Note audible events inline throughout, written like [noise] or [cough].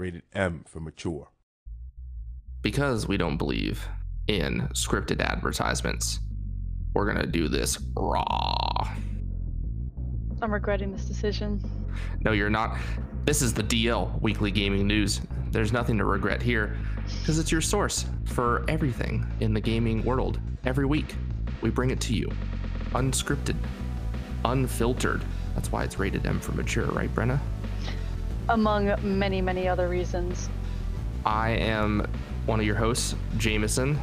rated M for mature. Because we don't believe in scripted advertisements, we're gonna do this raw. I'm regretting this decision. No, you're not. This is the DL Weekly Gaming News. There's nothing to regret here because it's your source for everything in the gaming world. Every week, we bring it to you unscripted, unfiltered. That's why it's rated M for mature, right, Brenna? Among many, many other reasons. I am one of your hosts, Jameson.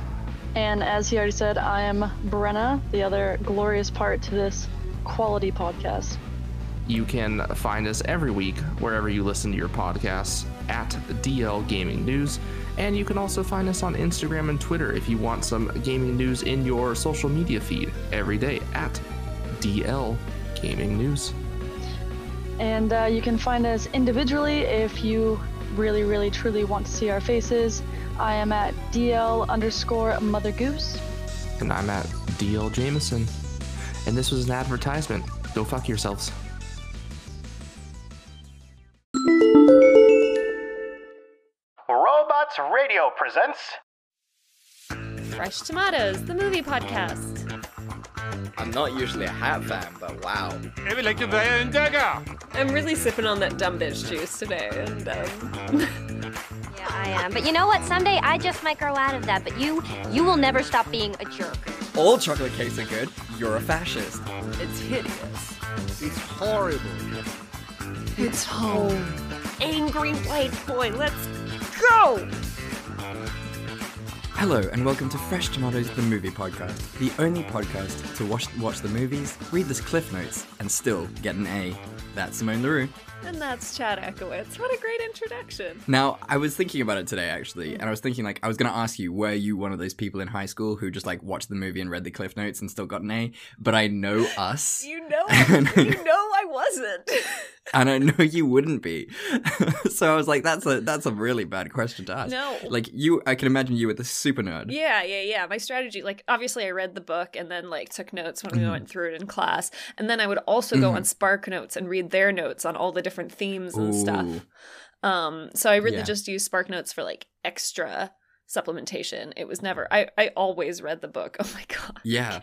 And as he already said, I am Brenna, the other glorious part to this quality podcast. You can find us every week wherever you listen to your podcasts at DL Gaming News. And you can also find us on Instagram and Twitter if you want some gaming news in your social media feed every day at DL Gaming News. And uh, you can find us individually if you really, really, truly want to see our faces. I am at DL underscore Mother Goose. And I'm at DL Jameson. And this was an advertisement. Go fuck yourselves. Robots Radio presents Fresh Tomatoes, the movie podcast. I'm not usually a hat fan, but wow. Jeg vil ikke være en dagger. I'm really sipping on that dumb bitch juice today, and um, [laughs] Yeah, I am. But you know what? Someday I just might grow out of that. But you, you will never stop being a jerk. All chocolate cakes are good. You're a fascist. it's hideous. It's horrible. It's home. Angry white boy, let's go! Hello, and welcome to Fresh Tomatoes, the movie podcast, the only podcast to watch, watch the movies, read the cliff notes, and still get an A. That's Simone LaRue. And that's Chad Ekowitz. What a great introduction. Now, I was thinking about it today, actually, and I was thinking, like, I was going to ask you, were you one of those people in high school who just, like, watched the movie and read the cliff notes and still got an A? But I know us. You know, [laughs] you know I wasn't. [laughs] and I know you wouldn't be. [laughs] so I was like, that's a that's a really bad question to ask. No. Like you I can imagine you with the super nerd. Yeah, yeah, yeah. My strategy, like, obviously, I read the book and then, like, took notes when we Mhm. went through it in class. And then I would also go Mhm. on Spark Notes and read their notes on all the different themes and Ooh. stuff. Um, so I really Yeah. just used Spark Notes for like extra supplementation. It was never. I I always read the book. [laughs] Oh my god. Yeah.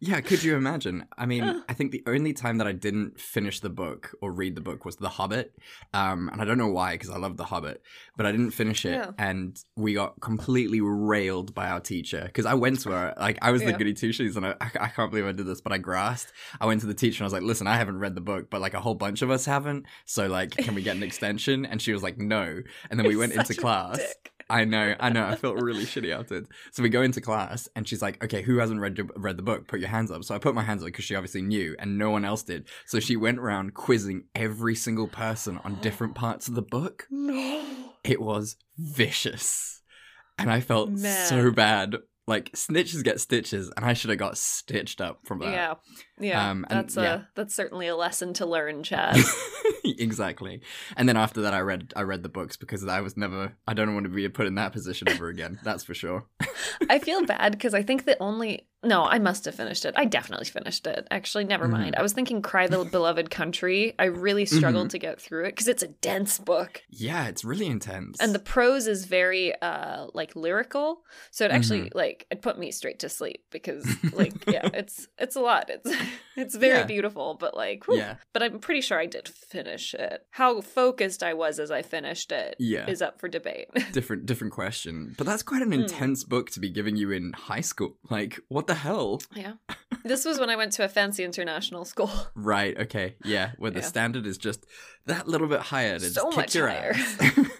Yeah, could you imagine? I mean, I think the only time that I didn't finish the book or read the book was The Hobbit. Um, and I don't know why, because I love The Hobbit, but I didn't finish it. Yeah. And we got completely railed by our teacher. Because I went to her, like, I was the goody two shoes, and I, I, I can't believe I did this, but I grasped. I went to the teacher and I was like, listen, I haven't read the book, but like a whole bunch of us haven't. So, like, can we get an extension? And she was like, no. And then we went into class. dick. I know, I know. I felt really shitty after it. So we go into class, and she's like, "Okay, who hasn't read read the book? Put your hands up." So I put my hands up because she obviously knew, and no one else did. So she went around quizzing every single person on different parts of the book. No. It was vicious, and I felt so bad. Like snitches get stitches, and I should have got stitched up from that. Yeah. Yeah. Um, and- that's a yeah. that's certainly a lesson to learn, Chad. [laughs] [laughs] exactly. And then after that, I read I read the books because I was never I don't want to be put in that position ever again. That's for sure. [laughs] I feel bad because I think that only no, I must have finished it. I definitely finished it. Actually, never Mhm. mind. I was thinking "Cry the Beloved Country." I really struggled to get through it because it's a dense book. Yeah, it's really intense. and the prose is very uh like lyrical so it actually Mm-hmm. like it put me straight to sleep because [laughs] like yeah it's it's a lot it's it's very Yeah. beautiful but like whew. Yeah. but i'm pretty sure i did finish it how focused i was as i finished it is Yeah. is up for debate [laughs] different different question. But that's quite an Hmm. intense book to be giving you in high school. Like, what the hell? yeah this was when i went to a fancy international school [laughs] Right, okay. Yeah, where the Yeah. standard is just that little bit higher to So just kick much your higher. ass. [laughs]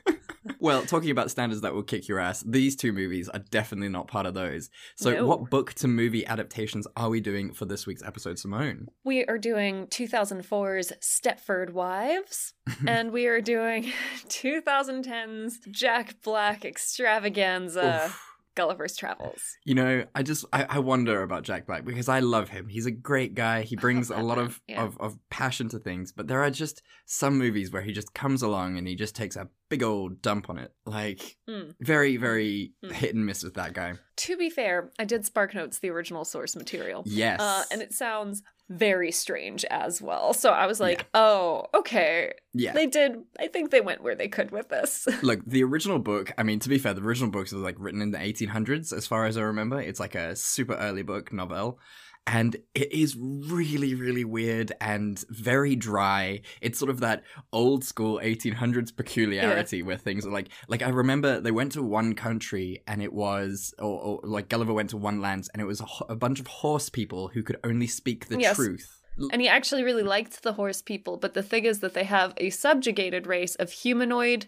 well, talking about standards that will kick your ass, these two movies are definitely not part of those. So, No. what book to movie adaptations are we doing for this week's episode, Simone? we are doing 2004's stepford wives [laughs] and we are doing 2010's jack black extravaganza Oof. gulliver's travels You know, I just I, I wonder about Jack Black because I love him. He's a great guy. He brings a lot [laughs] of, Yeah. of of passion to things, but there are just some movies where he just comes along and he just takes a big old dump on it. Like Mm. very, very Mm. hit and miss with that guy. To be fair, I did Spark Notes the original source material. Yes. Uh, and it sounds very strange as well. So I was like, oh, okay. yeah. They did, I think they went where they could with this. [laughs] Look, the original book, I mean, to be fair, the original book was like written in the 1800s, as far as I remember. It's like a super early book novel. And it is really, really weird and very dry. It's sort of that old school 1800s peculiarity where things are like, like I remember they went to one country and it was, or, or like Gulliver went to one land and it was a, a bunch of horse people who could only speak the Yes. truth. and he actually really liked the horse people. But the thing is that they have a subjugated race of humanoid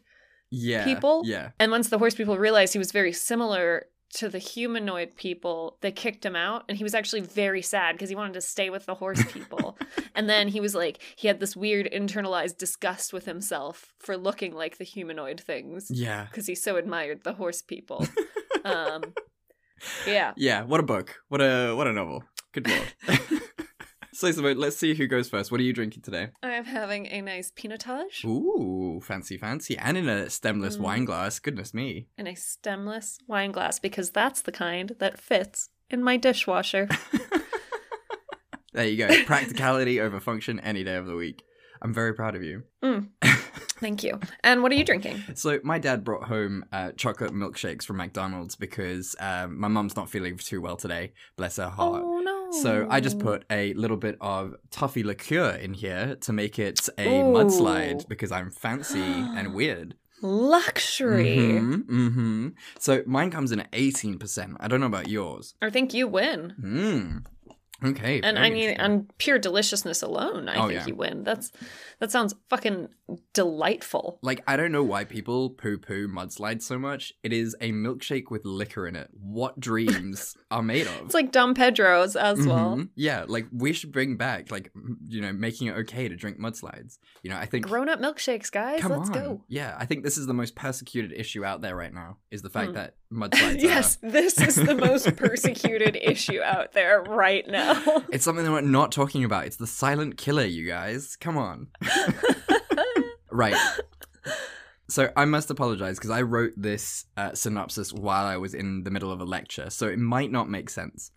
Yeah. people. Yeah. And once the horse people realized he was very similar to the humanoid people, they kicked him out. And he was actually very sad because he wanted to stay with the horse people. [laughs] and then he was like, he had this weird internalized disgust with himself for looking like the humanoid things Yeah. because he so admired the horse people. [laughs] um, yeah. Yeah, what a book. What a what a novel. Good lord. [laughs] so, Isabel, let's see who goes first. What are you drinking today? I'm having a nice pinotage Ooh, fancy, fancy. And in a stemless Mm. wine glass. Goodness me. in a stemless wine glass because that's the kind that fits in my dishwasher. [laughs] There you go. [laughs] Practicality over function any day of the week. I'm very proud of you. Mm. Thank you. And what are you drinking? [laughs] So my dad brought home uh, chocolate milkshakes from McDonald's because um, my mum's not feeling too well today. Bless her heart. Oh. So I just put a little bit of toffee liqueur in here to make it a Ooh. mudslide because I'm fancy and [gasps] weird. luxury. hmm hmm So mine comes in at 18%. I don't know about yours. I think you win. Mm. Okay. And I mean, on pure deliciousness alone, I Oh, think yeah. you win. That's that sounds fucking delightful. Like, I don't know why people poo poo mudslides so much. It is a milkshake with liquor in it. What dreams [laughs] are made of? It's like Dom Pedro's as well. Mhm. Yeah, like we should bring back, like, you know, making it okay to drink mudslides. You know, I think. Grown up milkshakes, guys. Come Let's on. go. Yeah, I think this is the most persecuted issue out there right now. Is the fact Mm. that [laughs] mudslides yes, this is the most persecuted [laughs] issue out there right now. [laughs] It's something that we're not talking about. It's the silent killer, you guys. Come on. [laughs] right. So I must apologize because I wrote this uh, synopsis while I was in the middle of a lecture, so it might not make sense,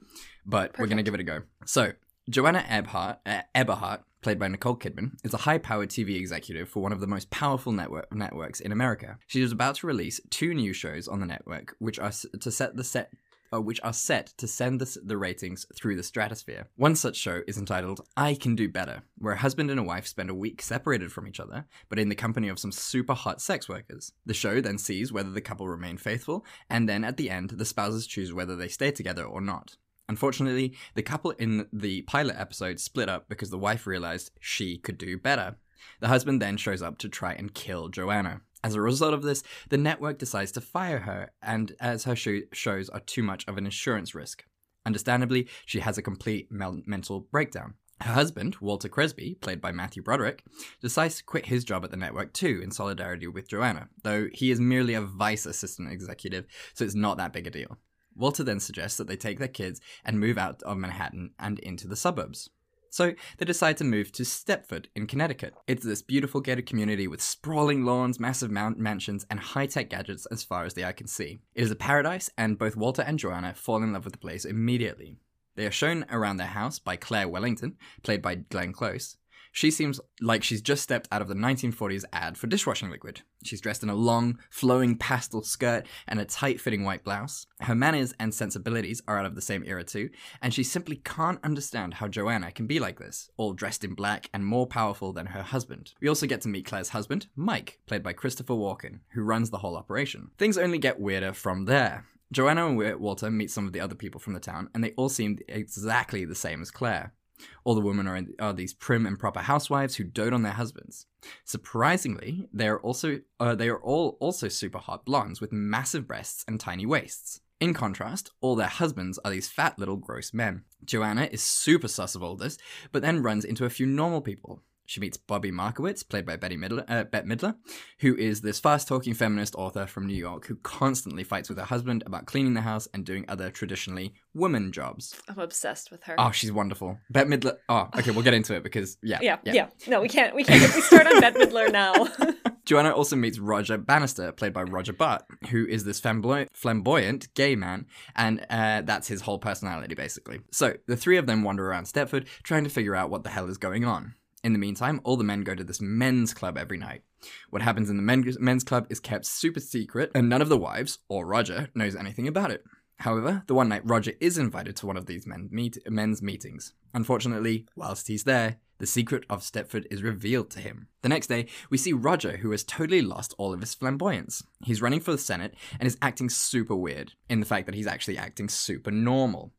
but we're gonna give it a go. So Joanna Eberhart, uh, Eberhart, played by Nicole Kidman, is a high-powered TV executive for one of the most powerful network networks in America. She is about to release two new shows on the network, which are s- to set the set. Uh, which are set to send the, the ratings through the stratosphere. One such show is entitled I Can Do Better, where a husband and a wife spend a week separated from each other, but in the company of some super hot sex workers. The show then sees whether the couple remain faithful, and then at the end, the spouses choose whether they stay together or not. Unfortunately, the couple in the pilot episode split up because the wife realized she could do better. The husband then shows up to try and kill Joanna. As a result of this, the network decides to fire her, and as her sho- shows are too much of an insurance risk. Understandably, she has a complete mel- mental breakdown. Her husband, Walter Kresby, played by Matthew Broderick, decides to quit his job at the network too in solidarity with Joanna, though he is merely a vice assistant executive, so it's not that big a deal. Walter then suggests that they take their kids and move out of Manhattan and into the suburbs. So they decide to move to Stepford in Connecticut. It's this beautiful gated community with sprawling lawns, massive mount- mansions, and high tech gadgets as far as the eye can see. It is a paradise, and both Walter and Joanna fall in love with the place immediately. They are shown around their house by Claire Wellington, played by Glenn Close. She seems like she's just stepped out of the 1940s ad for dishwashing liquid. She's dressed in a long, flowing pastel skirt and a tight fitting white blouse. Her manners and sensibilities are out of the same era too, and she simply can't understand how Joanna can be like this, all dressed in black and more powerful than her husband. We also get to meet Claire's husband, Mike, played by Christopher Walken, who runs the whole operation. Things only get weirder from there. Joanna and Walter meet some of the other people from the town, and they all seem exactly the same as Claire. All the women are, are these prim and proper housewives who dote on their husbands. Surprisingly, they are also uh, they are all also super hot blondes with massive breasts and tiny waists. In contrast, all their husbands are these fat little gross men. Joanna is super sus of all this, but then runs into a few normal people. She meets Bobby Markowitz, played by Betty Midler, uh, Bette Midler, who is this fast-talking feminist author from New York who constantly fights with her husband about cleaning the house and doing other traditionally woman jobs. I'm obsessed with her. Oh, she's wonderful. Bette Midler. Oh, okay, we'll get into it because yeah, [laughs] yeah, yeah, No, we can't. We can't. We start on Bette Midler now. [laughs] [laughs] Joanna also meets Roger Bannister, played by Roger Bart, who is this flamboy- flamboyant gay man, and uh, that's his whole personality, basically. So the three of them wander around Stepford, trying to figure out what the hell is going on. In the meantime, all the men go to this men's club every night. What happens in the men- men's club is kept super secret, and none of the wives, or Roger, knows anything about it. However, the one night Roger is invited to one of these men meet- men's meetings. Unfortunately, whilst he's there, the secret of Stepford is revealed to him. The next day, we see Roger, who has totally lost all of his flamboyance. He's running for the Senate and is acting super weird, in the fact that he's actually acting super normal.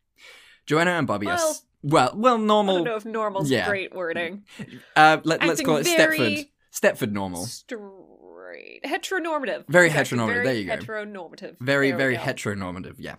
Joanna and Bobby are. Well, s- Well, well, normal. I don't know if normal's yeah. great wording. Uh, let, us call it Stepford. Stepford normal. Straight. Heteronormative. Very Exactly, heteronormative, Very there you go. Heteronormative. Very, There very heteronormative, yeah.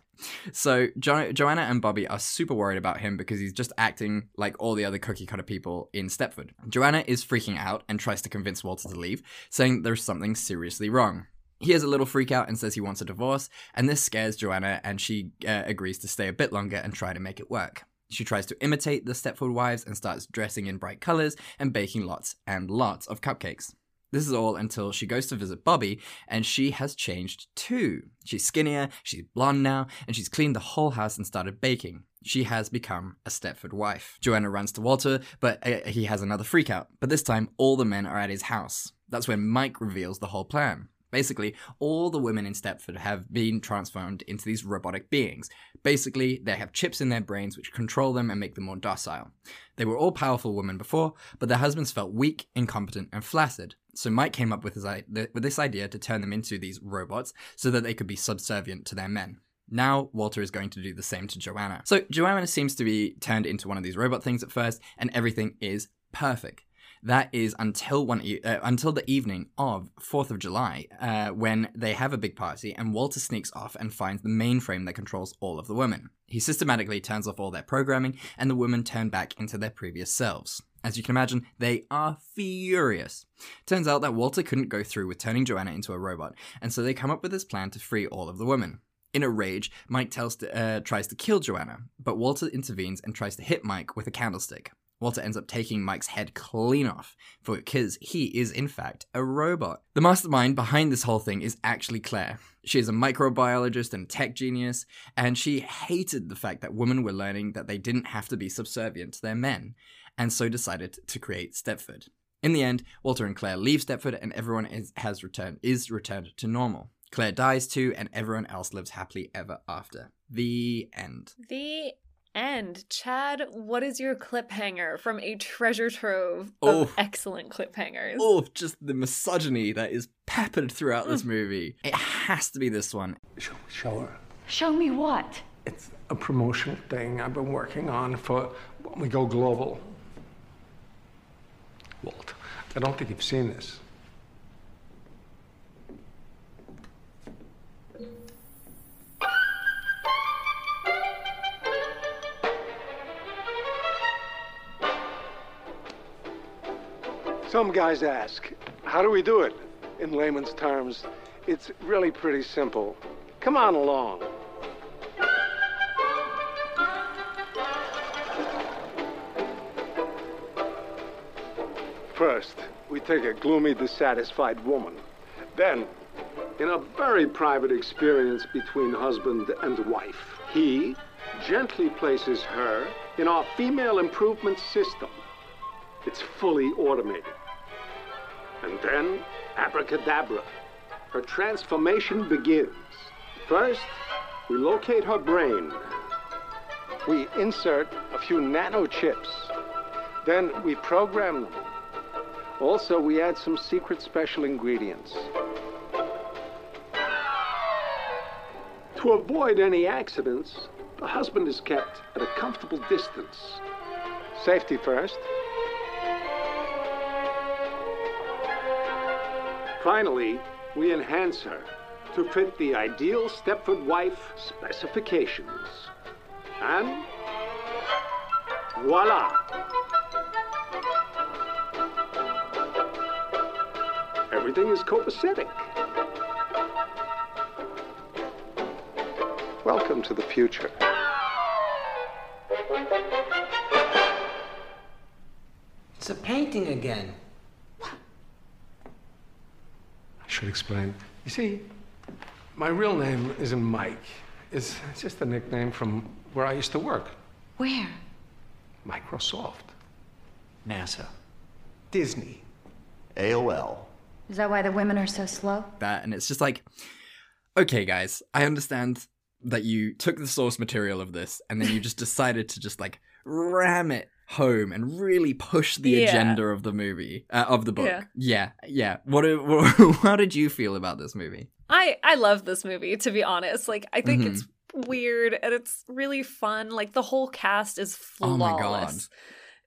So jo- Joanna and Bobby are super worried about him because he's just acting like all the other cookie cutter people in Stepford. Joanna is freaking out and tries to convince Walter to leave, saying there's something seriously wrong. He has a little freak out and says he wants a divorce, and this scares Joanna, and she uh, agrees to stay a bit longer and try to make it work. She tries to imitate the Stepford wives and starts dressing in bright colors and baking lots and lots of cupcakes. This is all until she goes to visit Bobby, and she has changed too. She's skinnier, she's blonde now, and she's cleaned the whole house and started baking. She has become a Stepford wife. Joanna runs to Walter, but uh, he has another freakout. But this time, all the men are at his house. That's when Mike reveals the whole plan. Basically, all the women in Stepford have been transformed into these robotic beings. Basically, they have chips in their brains which control them and make them more docile. They were all powerful women before, but their husbands felt weak, incompetent, and flaccid. So Mike came up with, his, with this idea to turn them into these robots so that they could be subservient to their men. Now, Walter is going to do the same to Joanna. So, Joanna seems to be turned into one of these robot things at first, and everything is perfect. That is until one uh, until the evening of Fourth of July, uh, when they have a big party, and Walter sneaks off and finds the mainframe that controls all of the women. He systematically turns off all their programming, and the women turn back into their previous selves. As you can imagine, they are furious. Turns out that Walter couldn't go through with turning Joanna into a robot, and so they come up with this plan to free all of the women. In a rage, Mike tells uh, tries to kill Joanna, but Walter intervenes and tries to hit Mike with a candlestick. Walter ends up taking Mike's head clean off, because he is in fact a robot. The mastermind behind this whole thing is actually Claire. She is a microbiologist and tech genius, and she hated the fact that women were learning that they didn't have to be subservient to their men, and so decided to create Stepford. In the end, Walter and Claire leave Stepford, and everyone is, has returned is returned to normal. Claire dies too, and everyone else lives happily ever after. The end. The end. Chad, what is your cliffhanger from a treasure trove Oh. of excellent cliffhangers? Oh, just the misogyny that is peppered throughout this mm. movie. It has to be this one. Show, show her. Show me what? It's a promotional thing I've been working on for when we go global. Walt, I don't think you've seen this. Some guys ask, how do we do it? In layman's terms, it's really pretty simple. Come on along. First, we take a gloomy, dissatisfied woman. Then, in a very private experience between husband and wife, he gently places her in our female improvement system. It's fully automated. And then, abracadabra, her transformation begins. First, we locate her brain. We insert a few nano chips. Then we program them. Also, we add some secret special ingredients. To avoid any accidents, the husband is kept at a comfortable distance. Safety first. Finally, we enhance her to fit the ideal Stepford wife specifications. And voila! Everything is copacetic. Welcome to the future. It's a painting again. Should explain. You see, my real name isn't Mike. It's, it's just a nickname from where I used to work. Where? Microsoft. NASA. Disney. AOL. Is that why the women are so slow? that and it's just like okay guys i understand that you took the source material of this and then you just decided to just like ram it home and really push the Yeah. agenda of the movie uh, of the book Yeah. yeah yeah what, [laughs] what how did you feel about this movie I I love this movie to be honest. Like I think Mhm. it's weird and it's really fun. Like the whole cast is Oh my flawless.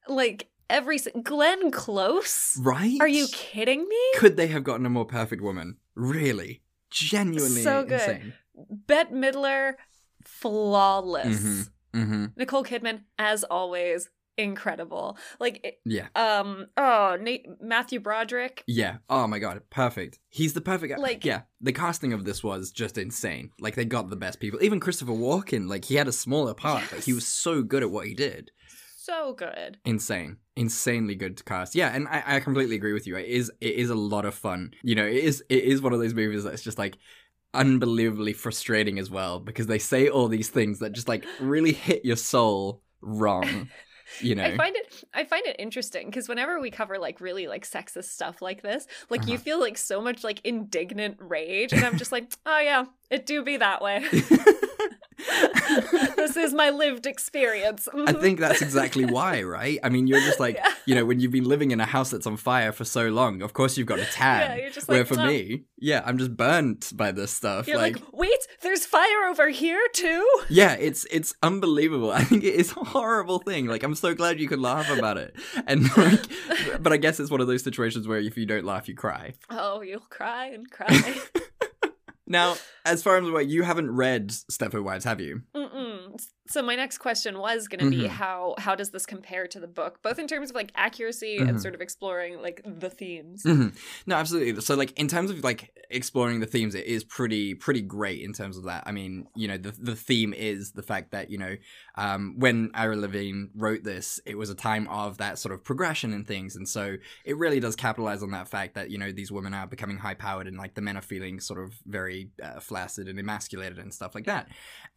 Like every Glenn Close. right Are you kidding me? could they have gotten a more perfect woman really genuinely So good. insane Bette Midler, flawless. Mhm. mm-hmm Nicole Kidman, as always, incredible. Like, it- yeah um, oh, Nate, Matthew Broderick. Yeah. Oh my god, perfect. He's the perfect. Like- yeah, the casting of this was just insane. Like they got the best people. Even Christopher Walken, like he had a smaller part, but he was so good at what he did. So good. Insane, insanely good to cast. Yeah, and I, I completely agree with you. It is it is a lot of fun. You know, it is it is one of those movies that's just like unbelievably frustrating as well because they say all these things that just like really hit your soul wrong. [laughs] You know. I find it I find it interesting because whenever we cover like really like sexist stuff like this, like you Uh-huh. feel like so much like indignant rage, and I'm just like, [laughs] oh yeah, it do be that way. [laughs] [laughs] this is my lived experience. I mm-hmm. think that's exactly why, right? I mean, you're just like, Yeah. you know, when you've been living in a house that's on fire for so long, of course you've got a [laughs] tan. Yeah, you're just where for me, yeah, I'm just burnt by this stuff. You're like, wait, there's fire over here too. yeah, it's it's unbelievable. [laughs] I think it is a horrible thing. Like, I'm so glad you could laugh about it. And like, but I guess it's one of those situations where if you don't laugh, you cry. Oh, you'll cry and cry. Now, as far as what you haven't read Stepford Wives, have you? Mm-mm. So my next question was going to be Mhm. how how does this compare to the book, both in terms of like accuracy Mhm. and sort of exploring like the themes. Mhm. No, absolutely. So, like in terms of like exploring the themes, it is pretty pretty great in terms of that. I mean, you know, the the theme is the fact that you know, um, when Ira Levine wrote this, it was a time of that sort of progression in things, and so it really does capitalize on that fact that you know these women are becoming high powered and like the men are feeling sort of very uh, flaccid and emasculated and stuff like that.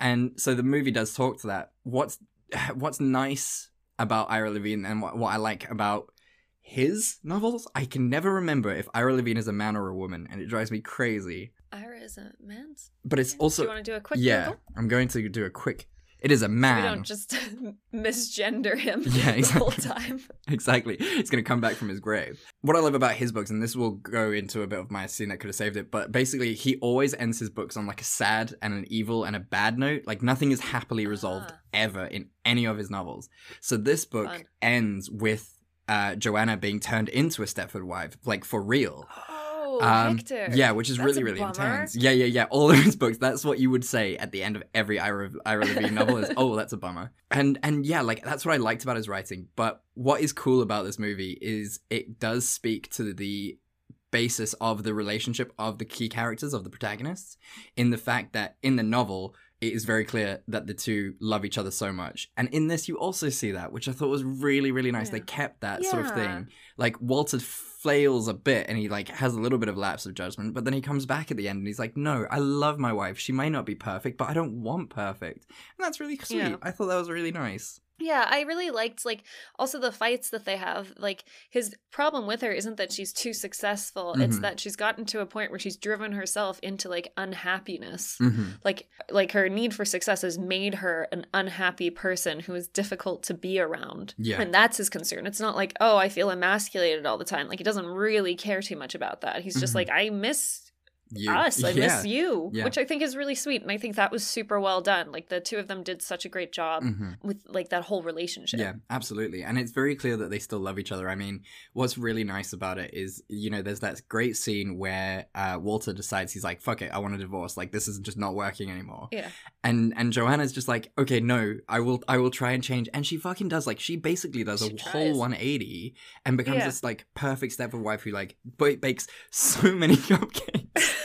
And so the movie does talk to that. What's [sighs] what's nice about Ira Levine and what, what I like about his novels, I can never remember if Ira Levine is a man or a woman, and it drives me crazy. Ira is a man's. But it's also do you want to do a quick yeah. Google? I'm going to do a quick. It is a So we man. don't just [laughs] misgender him [laughs] Yeah, [laughs] the whole exactly. time. exactly. It's going to come back from his grave. What I love about his books, and this will go into a bit of my scene that could have saved it, but basically, he always ends his books on like a sad and an evil and a bad note. Like nothing is happily resolved Ah. ever in any of his novels. So this book Fun. ends with uh, Joanna being turned into a Stepford wife, like for real. [gasps] [gasps] Oh, Um, Hector. Yeah, which is That's really, really bummer. intense. Yeah, yeah, yeah. All of his books, that's what you would say at the end of every Ira, Ira Levine novel is, oh, that's a bummer. And and yeah, like that's what I liked about his writing. But what is cool about this movie is it does speak to the basis of the relationship of the key characters of the protagonists in the fact that in the novel it is very clear that the two love each other so much and in this you also see that which i thought was really really nice they kept that sort of thing like walter flails a bit and he like has a little bit of lapse of judgment but then he comes back at the end and he's like no i love my wife. She may not be perfect but i don't want perfect. And that's really sweet. Yeah. i thought that was really nice Yeah, I really liked like also the fights that they have. Like his problem with her isn't that she's too successful; it's Mhm. that she's gotten to a point where she's driven herself into like unhappiness. mm-hmm. Like like her need for success has made her an unhappy person who is difficult to be around. Yeah. And that's his concern. It's not like, "Oh, I feel emasculated all the time." Like he doesn't really care too much about that. He's just Mhm. like, "I miss you us. I yeah. miss you," Yeah. which I think is really sweet and I think that was super well done. Like the two of them did such a great job Mhm. with like that whole relationship. Yeah, absolutely. And it's very clear that they still love each other. I mean, what's really nice about it is, you know, there's that great scene where uh, Walter decides he's like, fuck it, I want a divorce. Like, this is just not working anymore. Yeah. And and Joanna's just like, okay, no, I will I will try and change. And she fucking does. Like, she basically does She a whole 180 and becomes Yeah. this, like, perfect Stepford wife who, like, ba- bakes so many [laughs] cupcakes.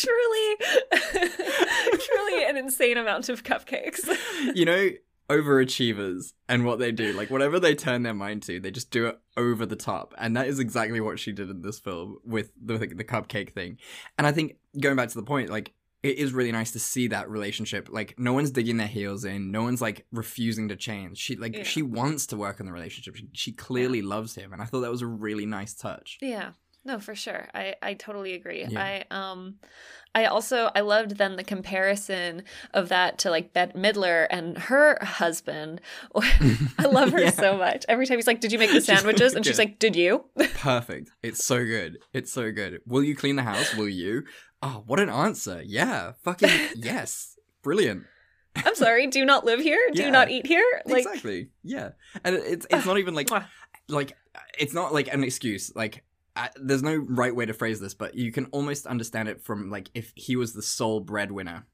Truly [laughs] truly an insane amount of cupcakes [laughs] you know overachievers and what they do. Like whatever they turn their mind to, they just do it over the top. And that is exactly what she did in this film with the the cupcake thing. And I think going back to the point, like it is really nice to see that relationship. Like no one's digging their heels in. No one's like refusing to change. She like Yeah. she wants to work on the relationship. She, she clearly loves him, and I thought that was a really nice touch. Yeah. No, for sure. I I totally agree. Yeah. I um I also I loved then the comparison of that to like Bette Midler and her husband. [laughs] I love her [laughs] Yeah. so much. Every time he's like, "Did you make the [laughs] sandwiches?" and she's like, "Did you?" Perfect. It's so good. It's so good. Will you clean the house? Will you? Oh, what an answer. Yeah. Fucking yes. Brilliant. I'm sorry. Do you not live here? Do you Yeah. not eat here? Like exactly. Yeah. And it's it's not even like like it's not like an excuse. Like I, there's no right way to phrase this, but you can almost understand it from like if he was the sole breadwinner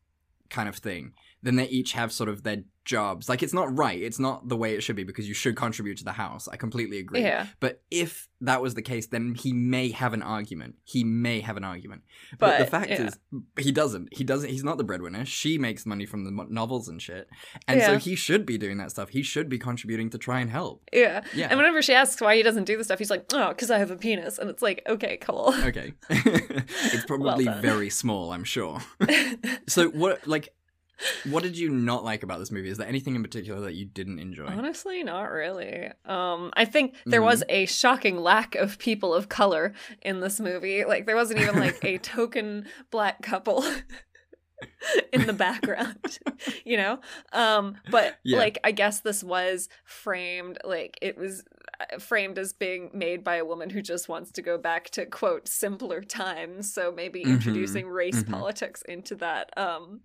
kind of thing. Then they each have sort of their jobs. Like it's not right. It's not the way it should be because you should contribute to the house. I completely agree. Yeah. But if that was the case, then he may have an argument. He may have an argument. But, the fact yeah. is, he doesn't. He doesn't. He's not the breadwinner. She makes money from the novels and shit, and so he should be doing that stuff. He should be contributing to try and help. Yeah. Yeah. And whenever she asks why he doesn't do the stuff, he's like, "Oh, because I have a penis." And it's like, "Okay, cool." Okay, [laughs] it's probably done. very small. I'm sure. [laughs] so what, like, what did you not like about this movie? Is there anything in particular that you didn't enjoy? Honestly, not really. Um, I think there Mm-hmm. was a shocking lack of people of color in this movie. Like there wasn't even like a [laughs] token black couple [laughs] in the background, [laughs] you know? Um, but Yeah. like I guess this was framed like it was uh, framed as being made by a woman who just wants to go back to quote simpler times. So maybe Mhm. introducing race Mhm. politics into that um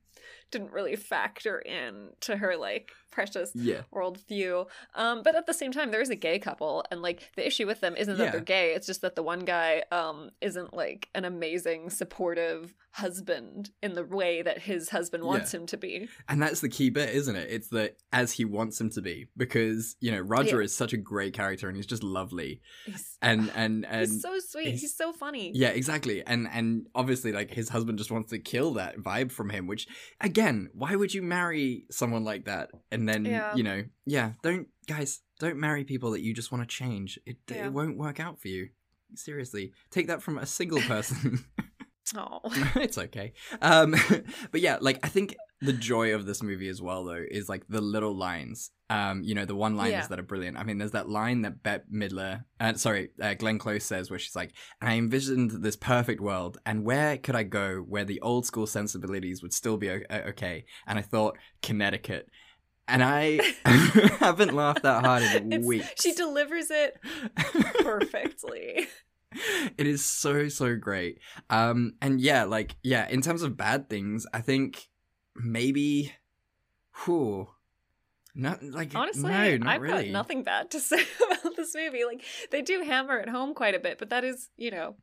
didn't really factor in to her like precious Yeah. worldview. Um, but at the same time, there is a gay couple, and like the issue with them isn't that Yeah. they're gay. It's just that the one guy um isn't like an amazing, supportive husband in the way that his husband wants him to be. And that's the key bit, isn't it? It's that as he wants him to be, because you know Roger Yeah. is such a great character and he's just lovely, He's, and and [sighs] and he's so sweet. he's- He's, so funny. Yeah, exactly. And and obviously like his husband just wants to kill that vibe from him, which again, why would you marry someone like that? And then, Yeah. you know, yeah, don't guys, don't marry people that you just want to change. It Yeah. it won't work out for you. Seriously. Take that from a single [laughs] person. [laughs] Oh, [laughs] it's okay. Um but yeah, like I think the joy of this movie as well though is like the little lines. Um, you know, the one liners Yeah. that are brilliant. I mean, there's that line that Bette Midler, uh, sorry, uh, Glenn Close says where she's like, I envisioned this perfect world, and where could I go where the old school sensibilities would still be o- o- okay? And I thought, Connecticut. And I [laughs] haven't laughed that hard in [laughs] It's- weeks. she delivers it [laughs] perfectly. it is so so great um and yeah like yeah in terms of bad things i think maybe whew not like Honestly, no not I've really got nothing bad to [laughs] say about this movie. Like they do hammer it home quite a bit, but that is, you know,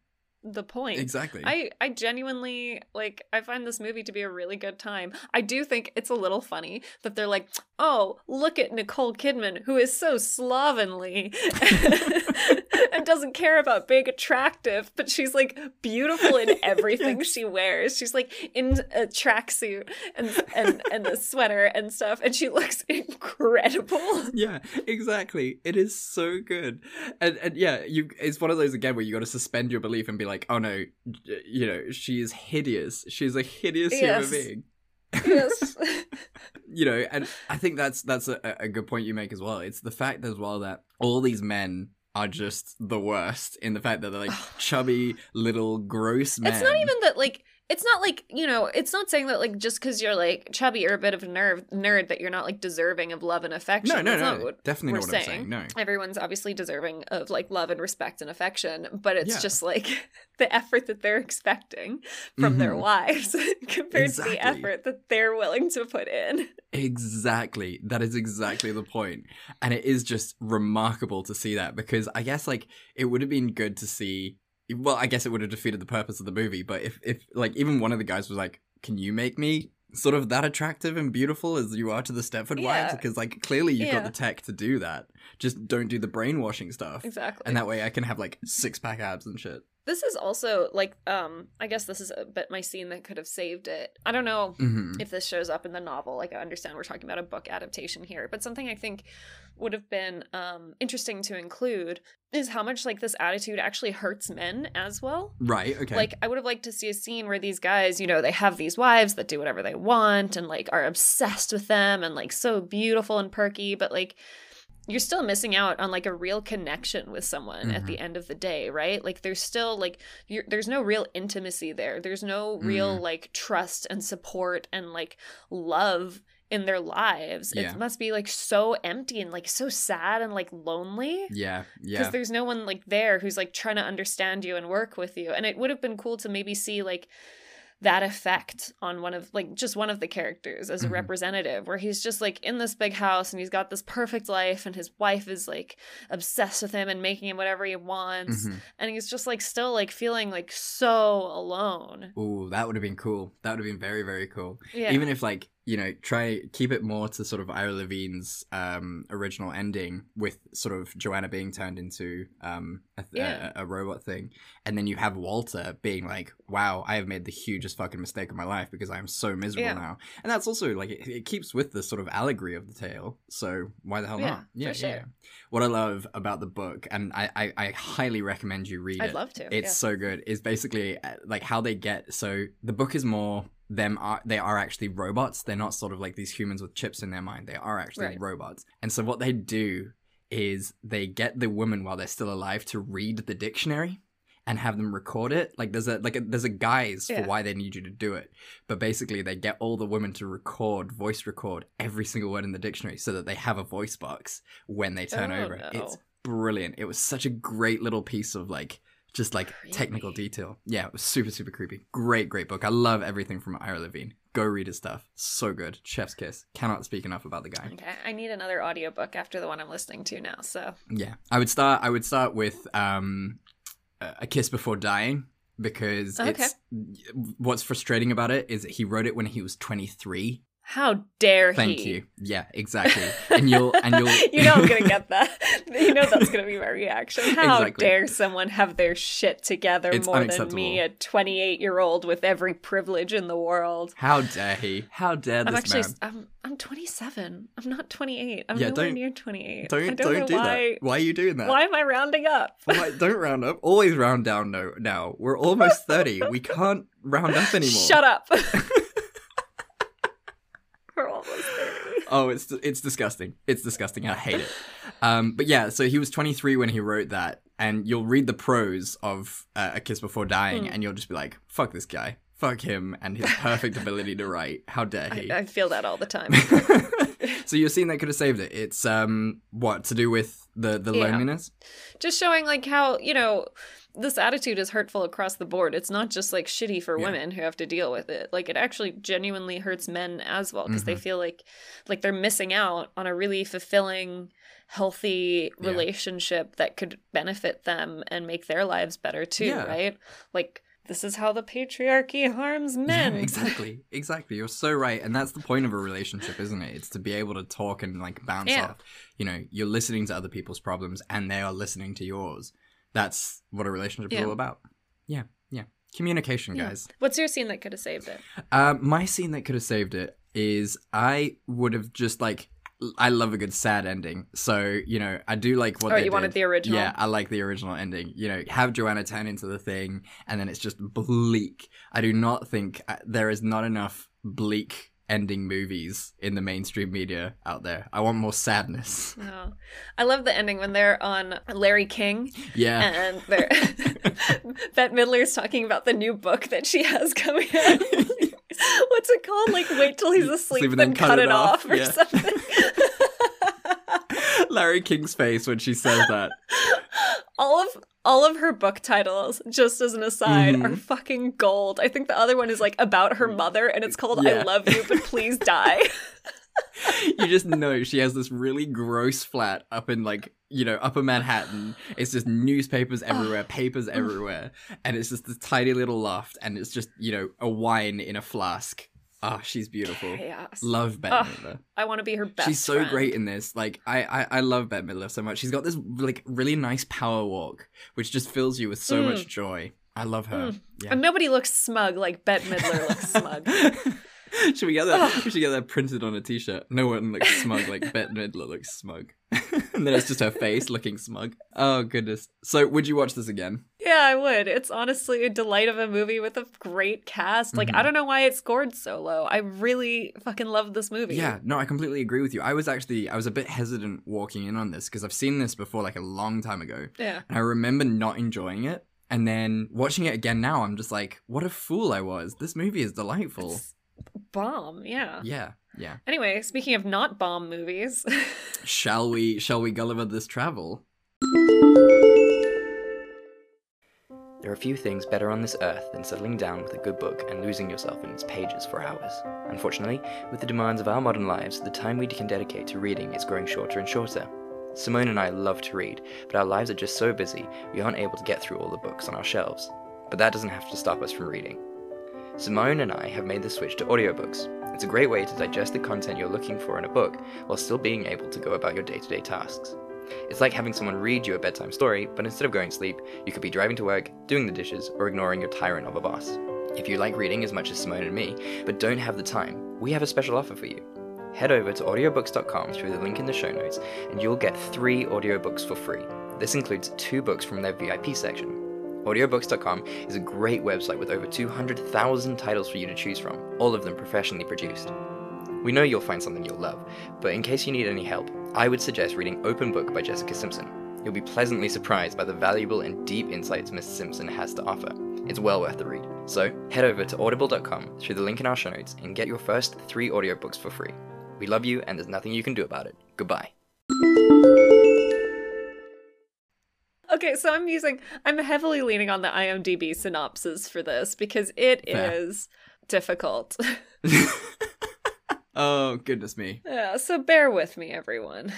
the point. exactly I I genuinely like I find this movie to be a really good time. I do think it's a little funny that they're like, "Oh, look at Nicole Kidman who is so slovenly [laughs] [laughs] and doesn't care about being attractive, but she's like beautiful in [laughs] everything she wears. She's like in a tracksuit and and and a sweater and stuff and she looks [laughs] incredible." yeah exactly it is so good and and yeah you it's one of those again where you got to suspend your belief and be like oh no you know she is hideous she's a hideous Yes. human being yes. you know and i think that's that's a, a good point you make as well it's the fact as well that all these men are just the worst in the fact that they're like [sighs] chubby little gross men It's not even that like it's not like you know it's not saying that like just because you're like chubby or a bit of a nerd nerd that you're not like deserving of love and affection. no no That's no not definitely not what i'm saying no Everyone's obviously deserving of like love and respect and affection, but it's Yeah. just like [laughs] the effort that they're expecting from their Mhm. wives [laughs] compared to the effort that they're willing to put in. Exactly. That is exactly the. And it is just remarkable to see that because I guess like it would have been good to see well, I guess it would have defeated the purpose of the movie, but if if like even one of the guys was like, "Can you make me sort of that attractive and beautiful as you are to the Stepford wives?" Because like clearly you've got the tech to do that. Just don't do the brainwashing stuff. Exactly. And that way I can have like six-pack abs and shit. This is also like um I guess this is a bit my scene that could have saved it. I don't know Mhm. if this shows up in the novel. Like I understand we're talking about a book adaptation here, but something I think would have been um interesting to include is how much like this attitude actually hurts men as well. Right. Okay. Like I would have liked to see a scene where these guys, you know, they have these wives that do whatever they want and like are obsessed with them and like so beautiful and perky, but like you're still missing out on like a real connection with someone at the end of the day, right? Like there's still like you're, there's no real intimacy there. There's no real Mm. like trust and support and like love in their lives. Yeah. It must be like so empty and like so sad and like lonely yeah. Yeah. Because there's no one like there who's like trying to understand you and work with you and it would have been cool to maybe see like that effect on one of like just one of the characters as a Mhm. representative where he's just like in this big house and he's got this perfect life and his wife is like obsessed with him and making him whatever he wants Mhm. and he's just like still like feeling like so alone Ooh, that would have been cool. That would have been very, very cool. Yeah. Even if like, you know, try keep it more to sort of Ira Levine's um original ending with sort of Joanna being turned into um a, th- Yeah. a, a robot thing. And then you have Walter being like, Wow, I have made the hugest fucking mistake of my life because I am so miserable Yeah. now. And that's also like it, it keeps with the sort of allegory of the tale. So why the hell not? Yeah, not? for sure. What I love about the book, and I, I, I highly recommend you read I'd it. love to, It's yeah. so good. Is basically uh, like how they get. So the book is more them are they are actually robots. They're not sort of like these humans with chips in their mind. They are actually Right. robots. And so what they do is they get the women while they're still alive to read the dictionary and have them record it. Like there's a like a, there's a guise Yeah. for why they need you to do it. But basically they get all the women to record, voice record every single word in the dictionary so that they have a voice box when they turn Oh, over. no. It's brilliant. It was such a great little piece of like just like technical detail. Yeah, it was super super creepy. Great great book. I love everything from Ira Levine. Go read his stuff. So good. Chef's kiss. Cannot speak enough about the guy. okay i need another audiobook after the one i'm listening to now so Yeah, I would start. I would start with um, a a kiss before dying because Okay. it's what's frustrating about it is that he wrote it when he was 23. How dare Thank he Thank you. Yeah, exactly. And you'll and you'll [laughs] you know I'm gonna get that. [laughs] You know that's gonna be my reaction. How Exactly. dare someone have their shit together It's more than me, a 28 year old with every privilege in the world? How dare he? How dare I'm this actually man? I'm I'm 27. I'm not 28. I'm Yeah, nowhere near 28. Don't I don't, don't, know do why. that. Why are you doing that? Why am I rounding up? I'm don't round up. Always round down. No, now we're almost 30. We can't round up [laughs] anymore. Shut up. We're almost 30. Oh, it's it's disgusting. It's disgusting. I hate it. Um, but yeah, so he was 23 when he wrote that, and you'll read the prose of uh, A Kiss Before Dying, Hmm. and you'll just be like, "Fuck this guy. Fuck him and his perfect [laughs] ability to write. How dare he?" I, I feel that all the time. [laughs] so you're seeing that could have saved it. It's um, what to do with the the Yeah. loneliness? just showing like how you know this attitude is hurtful across the board it's not just like shitty for Yeah. women who have to deal with it like it actually genuinely hurts men as well because they Mhm. feel like like they're missing out on a really fulfilling healthy Yeah. relationship that could benefit them and make their lives better too Yeah. right like this is how the patriarchy harms [laughs] men Yeah, exactly, exactly. You're so right, and that's the point of a relationship, isn't it? It's to be able to talk and like bounce Yeah. off. You know, you're listening to other people's problems, and they are listening to yours. That's what a relationship is all about. Yeah, yeah. Communication, Yeah. guys. what's your scene that could have saved it Um, my scene that could have saved it is I would have just like. I love a good sad ending, so you know I do like what Oh, they you wanted the original? Yeah, I like the original ending. You know, have Joanna turn into the thing, and then it's just bleak. I do not think uh, there is not enough bleak ending movies in the mainstream media out there. I want more sadness. [laughs] no i love the ending when they're on larry king Yeah. and they're [laughs] Bette Midler's talking about the new book that she has coming out. [laughs] What's it called? Like wait till he's asleep, Sleep and then, cut, it off, or yeah. something. [laughs] Larry King's face when she says that. [laughs] all of all of her book titles, just as an aside, Mhm. are fucking gold. I think the other one is like about her mother, and it's called "I Love You, but Please Die." [laughs] you just know she has this really gross flat up in like you know upper manhattan it's just newspapers everywhere papers everywhere and it's just this tiny little loft and it's just you know a wine in a flask ah she's beautiful Chaos. love bette Ugh, midler I want to be her best. she's so friend. great in this like I, I i love bette midler so much she's got this like really nice power walk which just fills you with so Mm. much joy I love her. Mm. Yeah. And nobody looks smug like Bette Midler looks smug. [laughs] should we get that? we should get that printed on a t-shirt. No one looks smug like [laughs] Bette Midler looks smug, [laughs] and then it's just her face looking smug. Oh goodness. So, would you watch this again? Yeah, I would. It's honestly a delight of a movie with a great cast. Like, Mhm. I don't know why it scored so low. I really fucking love this movie. Yeah, no, I completely agree with you. I was actually I was a bit hesitant walking in on this because I've seen this before like a long time ago. Yeah. And I remember not enjoying it. And then watching it again now, I'm just like, what a fool I was. This movie is delightful. It's bomb, yeah. Yeah, yeah. Anyway, speaking of not bomb movies, [laughs] Shall we shall we Gulliver this travel? There are few things better on this earth than settling down with a good book and losing yourself in its pages for hours. Unfortunately, with the demands of our modern lives, the time we can dedicate to reading is growing shorter and shorter. Simone and I love to read, but our lives are just so busy we aren't able to get through all the books on our shelves. But that doesn't have to stop us from reading. Simone and I have made the switch to audiobooks. It's a great way to digest the content you're looking for in a book while still being able to go about your day to day tasks. It's like having someone read you a bedtime story, but instead of going to sleep, you could be driving to work, doing the dishes, or ignoring your tyrant of a boss. If you like reading as much as Simone and me, but don't have the time, we have a special offer for you. Head over to audiobooks.com through the link in the show notes, and you'll get three audiobooks for free. This includes two books from their VIP section. Audiobooks.com is a great website with over 200,000 titles for you to choose from, all of them professionally produced. We know you'll find something you'll love, but in case you need any help, I would suggest reading Open Book by Jessica Simpson. You'll be pleasantly surprised by the valuable and deep insights Miss Simpson has to offer. It's well worth the read. So, head over to audible.com through the link in our show notes and get your first three audiobooks for free. We love you, and there's nothing you can do about it. Goodbye. okay, so I'm using, I'm heavily leaning on the IMDb synopsis for this because it is Fair. difficult. [laughs] [laughs] Oh goodness me. yeah, so bear with me, everyone.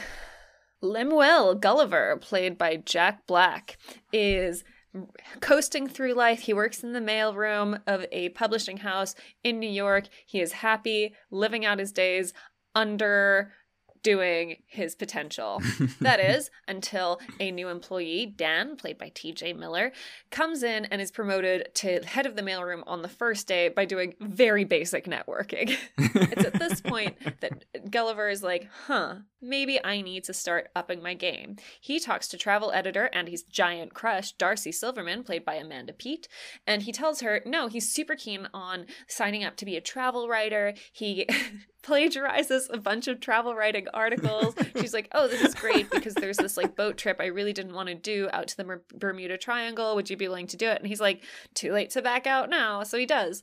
Lemuel Gulliver, played by Jack Black, is coasting through life. He works in the mailroom of a publishing house in New York. He is happy, living out his days under doing his potential. [laughs] that is, until a new employee, Dan, played by TJ Miller, comes in and is promoted to head of the mailroom on the first day by doing very basic networking. [laughs] it's at this point that Gulliver is like, huh, maybe I need to start upping my game. He talks to travel editor and his giant crush, Darcy Silverman, played by Amanda Peet, and he tells her, no, he's super keen on signing up to be a travel writer. He plagiarizes a bunch of travel writing articles. [laughs] She's like, "Oh, this is great because there's this like boat trip I really didn't want to do out to the Mer- Bermuda Triangle. Would you be willing to do it?" And he's like, "Too late to back out now." So he does.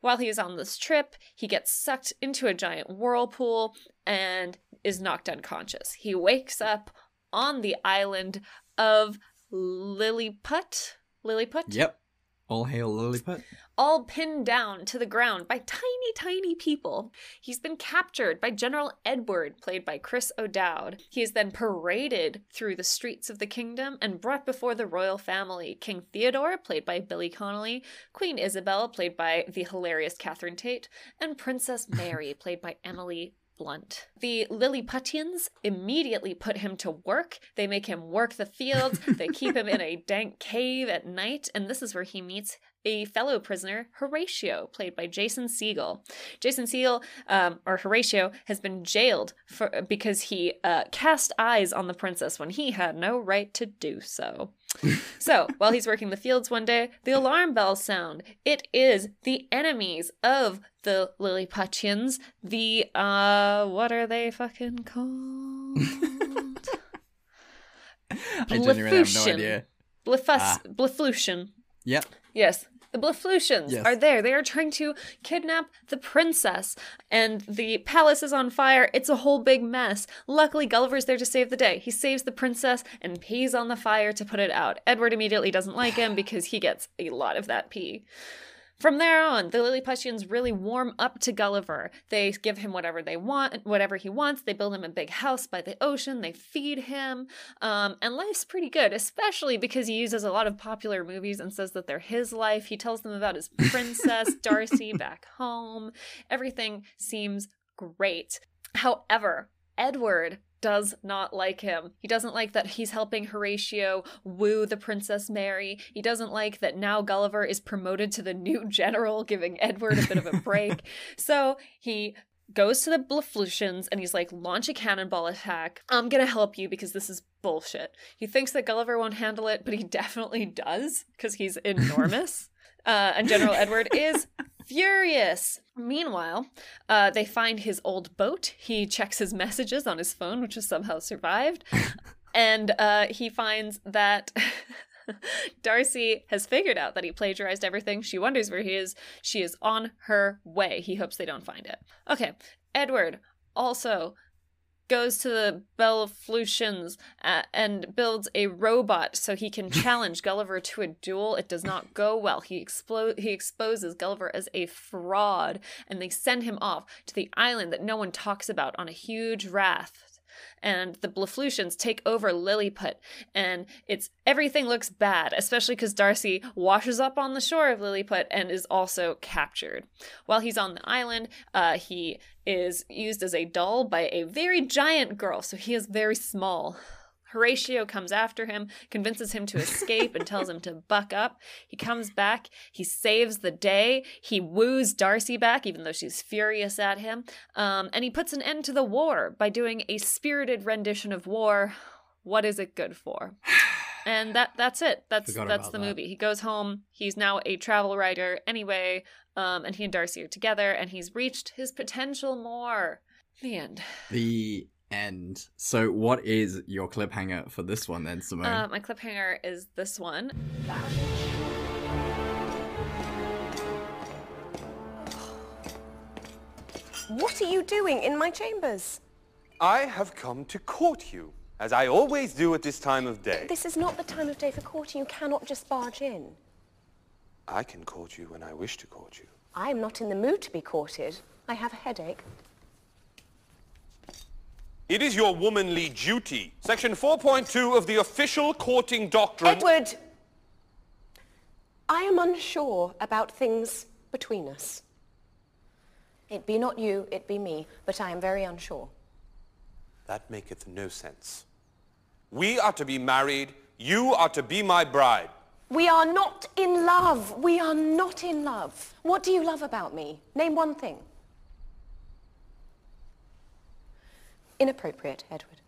While he is on this trip, he gets sucked into a giant whirlpool and is knocked unconscious. He wakes up on the island of Lilliput. Lilliput? Yep. All hail Lilliput. all pinned down to the ground by tiny, tiny people. He's been captured by General Edward, played by Chris O'Dowd. He is then paraded through the streets of the kingdom and brought before the royal family King Theodore, played by Billy Connolly, Queen Isabel, played by the hilarious Catherine Tate, and Princess Mary, played by Emily Blunt. The Lilliputians immediately put him to work. They make him work the fields. [laughs] They keep him in a dank cave at night, and this is where he meets a fellow prisoner, Horatio, played by Jason Segel. Jason Segel, um, or Horatio, has been jailed for because he uh, cast eyes on the princess when he had no right to do so. So, while he's working the fields one day, the alarm bells sound. It is the enemies of the Lilliputians. The, uh, what are they fucking called? [laughs] I genuinely have no idea. Blefus- Ah. Bleflution. Yep. Yes. The Bleflutions Yes. are there. They are trying to kidnap the princess, and the palace is on fire. It's a whole big mess. Luckily, Gulliver's there to save the day. He saves the princess and pees on the fire to put it out. Edward immediately doesn't like him because he gets a lot of that pee. From there on, the Lilliputians really warm up to Gulliver. They give him whatever they want, whatever he wants. They build him a big house by the ocean. They feed him, um, and life's pretty good, especially because he uses a lot of popular movies and says that they're his life. He tells them about his [laughs] princess Darcy back home. Everything seems great. However, Edward does not like him. He doesn't like that he's helping Horatio woo the Princess Mary. He doesn't like that now Gulliver is promoted to the new [laughs] general, giving Edward a bit of a break. [laughs] so he goes to the Bleflutions and he's like, launch a cannonball attack. I'm gonna help you because this is bullshit. He thinks that Gulliver won't handle it, but he definitely does because he's enormous. [laughs] uh, and General Edward is furious. Meanwhile, uh, they find his old boat. He checks his messages on his phone, which has somehow survived. [laughs] and uh, he finds that [laughs] Darcy has figured out that he plagiarized everything. She wonders where he is. She is on her way. He hopes they don't find it. Okay, Edward also goes to the Belleflutions uh, and builds a robot so he can [laughs] challenge Gulliver to a duel. It does not go well. He explo- he exposes Gulliver as a fraud, and they send him off to the island that no one talks about on a huge raft and the Bleflutions take over Lilliput, and it's everything looks bad, especially because Darcy washes up on the shore of Lilliput and is also captured. While he's on the island, uh, he is used as a doll by a very giant girl, so he is very small. Horatio comes after him, convinces him to escape, and tells him to [laughs] buck up. He comes back, he saves the day, he woos Darcy back, even though she's furious at him, um, and he puts an end to the war by doing a spirited rendition of War. What is it good for? And that that's it. That's Forgot that's the that. movie. He goes home. He's now a travel writer anyway, um, and he and Darcy are together, and he's reached his potential more. The end. The end. So, what is your cliffhanger for this one then, Simone? Uh, my cliffhanger is this one. What are you doing in my chambers? I have come to court you, as I always do at this time of day. This is not the time of day for courting. You cannot just barge in. I can court you when I wish to court you. I am not in the mood to be courted. I have a headache. It is your womanly duty. Section 4.2 of the official courting doctrine. Edward! I am unsure about things between us. It be not you, it be me, but I am very unsure. That maketh no sense. We are to be married. You are to be my bride. We are not in love. We are not in love. What do you love about me? Name one thing. Inappropriate, Edward.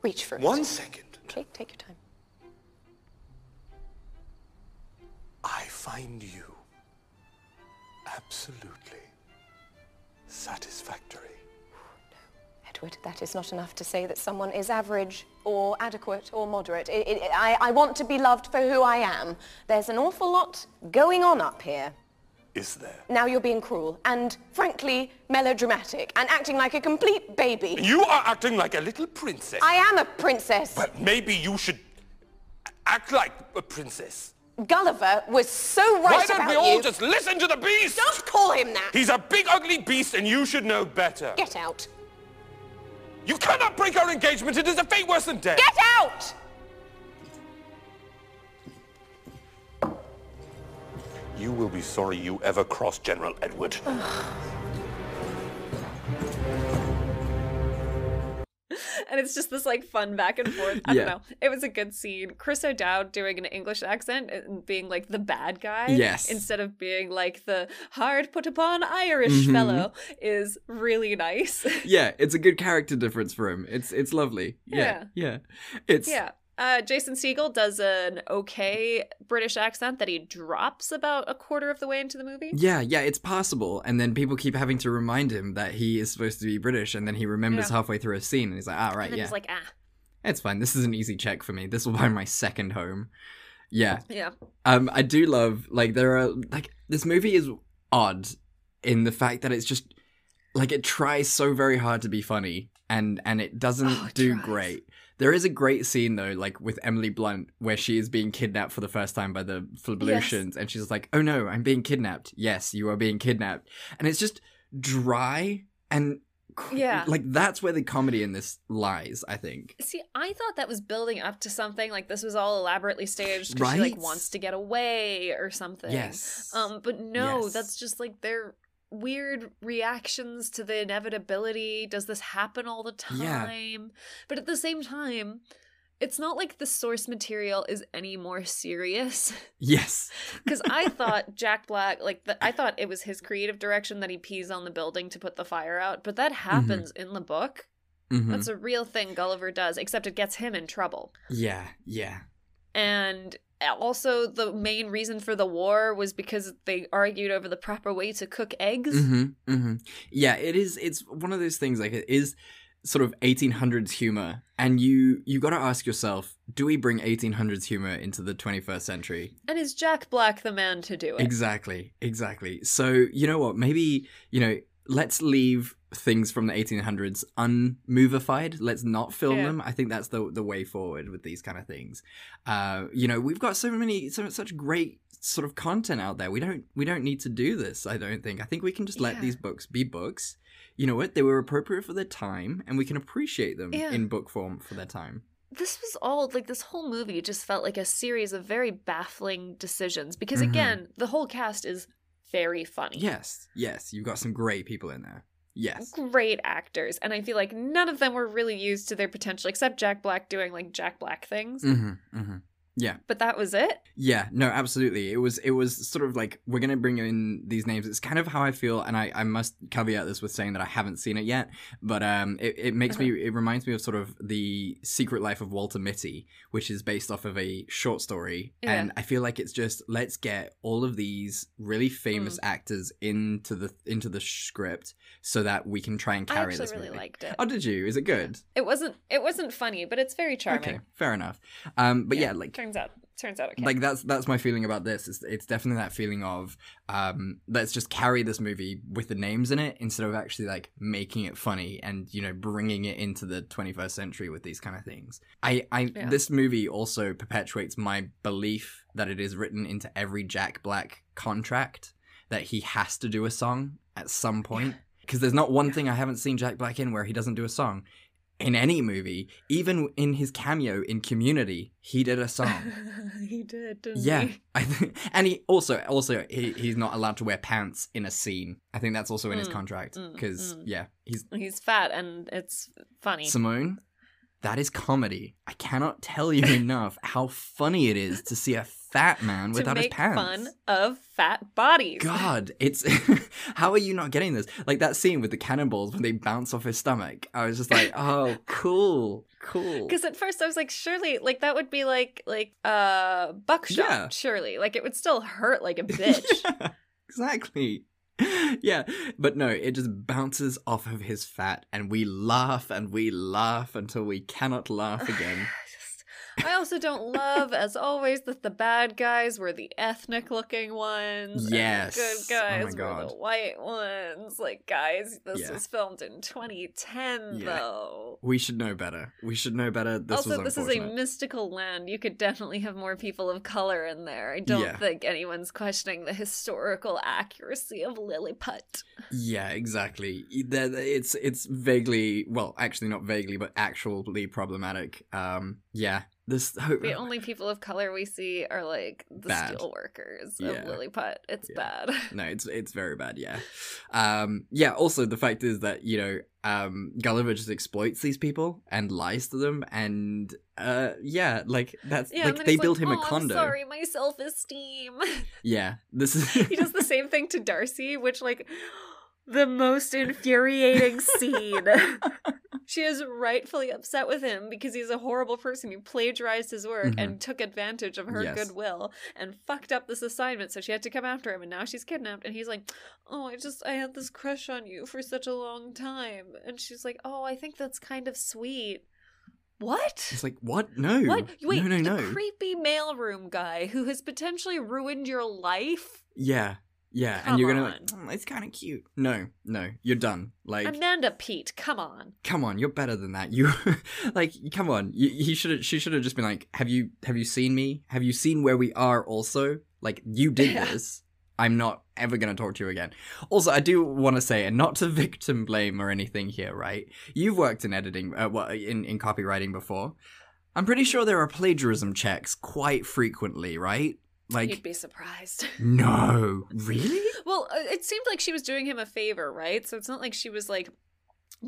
Reach for it. One second. Okay, take your time. I find you absolutely satisfactory. Edward, that is not enough to say that someone is average or adequate or moderate. It, it, I, I want to be loved for who I am. There's an awful lot going on up here. Is there? Now you're being cruel and, frankly, melodramatic and acting like a complete baby. You are acting like a little princess. I am a princess. But maybe you should act like a princess. Gulliver was so right Why don't we all you. just listen to the beast? Don't call him that. He's a big ugly beast and you should know better. Get out. You cannot break our engagement. It is a fate worse than death. Get out! You will be sorry you ever crossed General Edward. [sighs] and it's just this like fun back and forth. I Yeah. don't know. It was a good scene. Chris O'Dowd doing an English accent and being like the bad guy, Yes. instead of being like the hard put upon Irish Mhm. fellow, is really nice. [laughs] yeah, it's a good character difference for him. It's it's lovely. Yeah, yeah. It's yeah. Uh, Jason Segel does an okay British accent that he drops about a quarter of the way into the movie. Yeah, yeah, it's possible. And then people keep having to remind him that he is supposed to be British, and then he remembers Yeah. halfway through a scene, and he's like, "Ah, right, and then yeah, he's like, ah, it's fine. This is an easy check for me. This will buy my second home." Yeah, yeah. um, I do love like there are like this movie is odd in the fact that it's just like it tries so very hard to be funny, and and it doesn't Oh, it do tries. great. There is a great scene though, like with Emily Blunt, where she is being kidnapped for the first time by the Flablutions, and she's like, "Oh no, I'm being kidnapped. Yes, you are being kidnapped," and it's just dry and Yeah. like that's where the comedy in this lies. I think. See, I thought that was building up to something like this was all elaborately staged because she like wants to get away or something. Yes. Um, but no, Yes. that's just like they're weird reactions to the inevitability. Does this happen all the Yeah. time? But at the same time, it's not like the source material is any more serious. Yes. [laughs] Because I thought Jack Black, like, the, I thought it was his creative direction that he pees on the building to put the fire out, but that happens in the book. Mhm. That's a real thing Gulliver does, except it gets him in trouble. Yeah, yeah. And also, the main reason for the war was because they argued over the proper way to cook eggs. Mm-hmm, mm-hmm. Yeah, it is. It's one of those things. Like it is sort of 1800s humor, and you you got to ask yourself: Do we bring 1800s humor into the 21st century? And is Jack Black the man to do it? Exactly, exactly. So you know what? Maybe you know. Let's leave things from the 1800s unmovified. Let's not film Yeah. them. I think that's the the way forward with these kind of things. Uh, you know, we've got so many, so such great sort of content out there. We don't we don't need to do this. I don't think. I think we can just let Yeah. these books be books. You know what? They were appropriate for their time, and we can appreciate them Yeah. in book form for their time. this was all like this whole movie just felt like a series of very baffling decisions because Mhm. again the whole cast is very funny Yes, yes, you've got some great people in there. Yes. great actors and i feel like none of them were really used to their potential except jack black doing like jack black things hmm hmm Yeah. but that was it Yeah, no, absolutely. It was it was sort of like we're gonna bring in these names. It's kind of how I feel, and I, I must caveat this with saying that I haven't seen it yet. But um, it, it makes me it reminds me of sort of the Secret Life of Walter Mitty, which is based off of a short story, Yeah. and I feel like it's just let's get all of these really famous Mm. actors into the into the script so that we can try and i carry actually this really movie. liked it Oh, did you? Is it good? it wasn't it wasn't funny but it's very charming Okay, fair enough. Um, but yeah, like turns out turns out okay. Like that's that's my feeling about this it's, it's definitely that feeling of um let's just carry this movie with the names in it instead of actually like making it funny and you know bringing it into the 21st century with these kind of things. I i Yeah. this movie also perpetuates my belief that it is written into every jack black contract that he has to do a song at some point. Because there's not one thing i haven't seen jack black in where he doesn't do a song in any movie even in his cameo in community he did a song [laughs] he did didn't yeah, he? I think, and he also also he, he's not allowed to wear pants in a scene. I think that's also in his Mm, contract mm, because mm. yeah, he's he's fat and it's funny Simone. That is comedy. I cannot tell you [laughs] enough how funny it is to see a fat man without his pants. fun of fat bodies God, it's [laughs] how are you not getting this? Like that scene with the cannonballs when they bounce off his stomach. I was just like, oh, [laughs] cool, cool. Because at first I was like, surely, like that would be like like uh buckshot. Yeah. Surely, like it would still hurt like a [laughs] bitch. Yeah, exactly. Yeah, but no, it just bounces off of his fat, and we laugh and we laugh until we cannot laugh [sighs] again. I also don't love, as always, that the bad guys were the ethnic-looking ones. and Yes. the Oh good my guys were the white ones. Like, guys, this Yeah. was filmed in 2010, Yeah. though. We should know better. We should know better. This also, was this is a mystical land. You could definitely have more people of color in there. I don't Yeah. think anyone's questioning the historical accuracy of Lilliput. Yeah, exactly. It's it's vaguely, well, actually not vaguely, but actually problematic. Um, yeah, this [laughs] The only people of color we see are like the Bad. steel workers Yeah. of Lilliput. It's bad. no, [laughs] it's it's very bad. Yeah, um, yeah. Also, the fact is that you know, um, Gulliver just exploits these people and lies to them, and uh, yeah, like that's Yeah, like they build him "Oh, a condo. I'm sorry, my self esteem. [laughs] Yeah, this is he does the same thing to Darcy, which like [gasps] the most infuriating scene. She is rightfully upset with him because he's a horrible person who plagiarized his work Mhm. and took advantage of her Yes. goodwill and fucked up this assignment so she had to come after him and now she's kidnapped and he's like oh i just i had this crush on you for such a long time and she's like oh i think that's kind of sweet what It's like what? No, what? Wait, no, no, no. creepy mailroom guy who has potentially ruined your life? Yeah, yeah, Come and you're gonna on. like, "Mm, it's kind of cute. No, no, you're done. Like, Amanda Peet, come on. come on, you're better than that. You, [laughs] like, come on. You, he should have. She should have just been like, have you, have you seen me? Have you seen where we are? Also, like, you did Yeah. this. I'm not ever gonna talk to you again. Also, I do want to say, and not to [laughs] victim blame or anything here, right? You've worked in editing, uh, well, in in copywriting before. I'm pretty sure there are plagiarism checks quite frequently, right? Like, You'd be surprised. [laughs] no, really? Well, uh, it seemed like she was doing him a favor, right? So it's not like she was like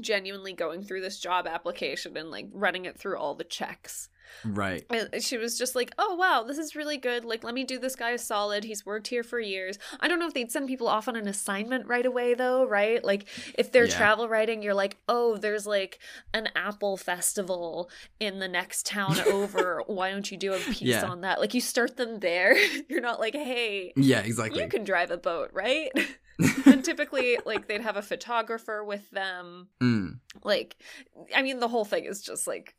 genuinely going through this job application and like running it through all the checks. Right. And She was just like, "Oh wow, this is really good. Like, let me do this guy a solid. He's worked here for years." I don't know if they'd send people off on an assignment right away, though, right? Like, if they're Yeah. travel writing, you're like, "Oh, there's like an apple festival in the next town over. [laughs] Why don't you do a piece Yeah. on that?" Like, you start them there. [laughs] you're not like, "Hey, Yeah, exactly. you can drive a boat, right?" [laughs] and typically, like, they'd have a photographer with them. Mm. Like, I mean, the whole thing is just like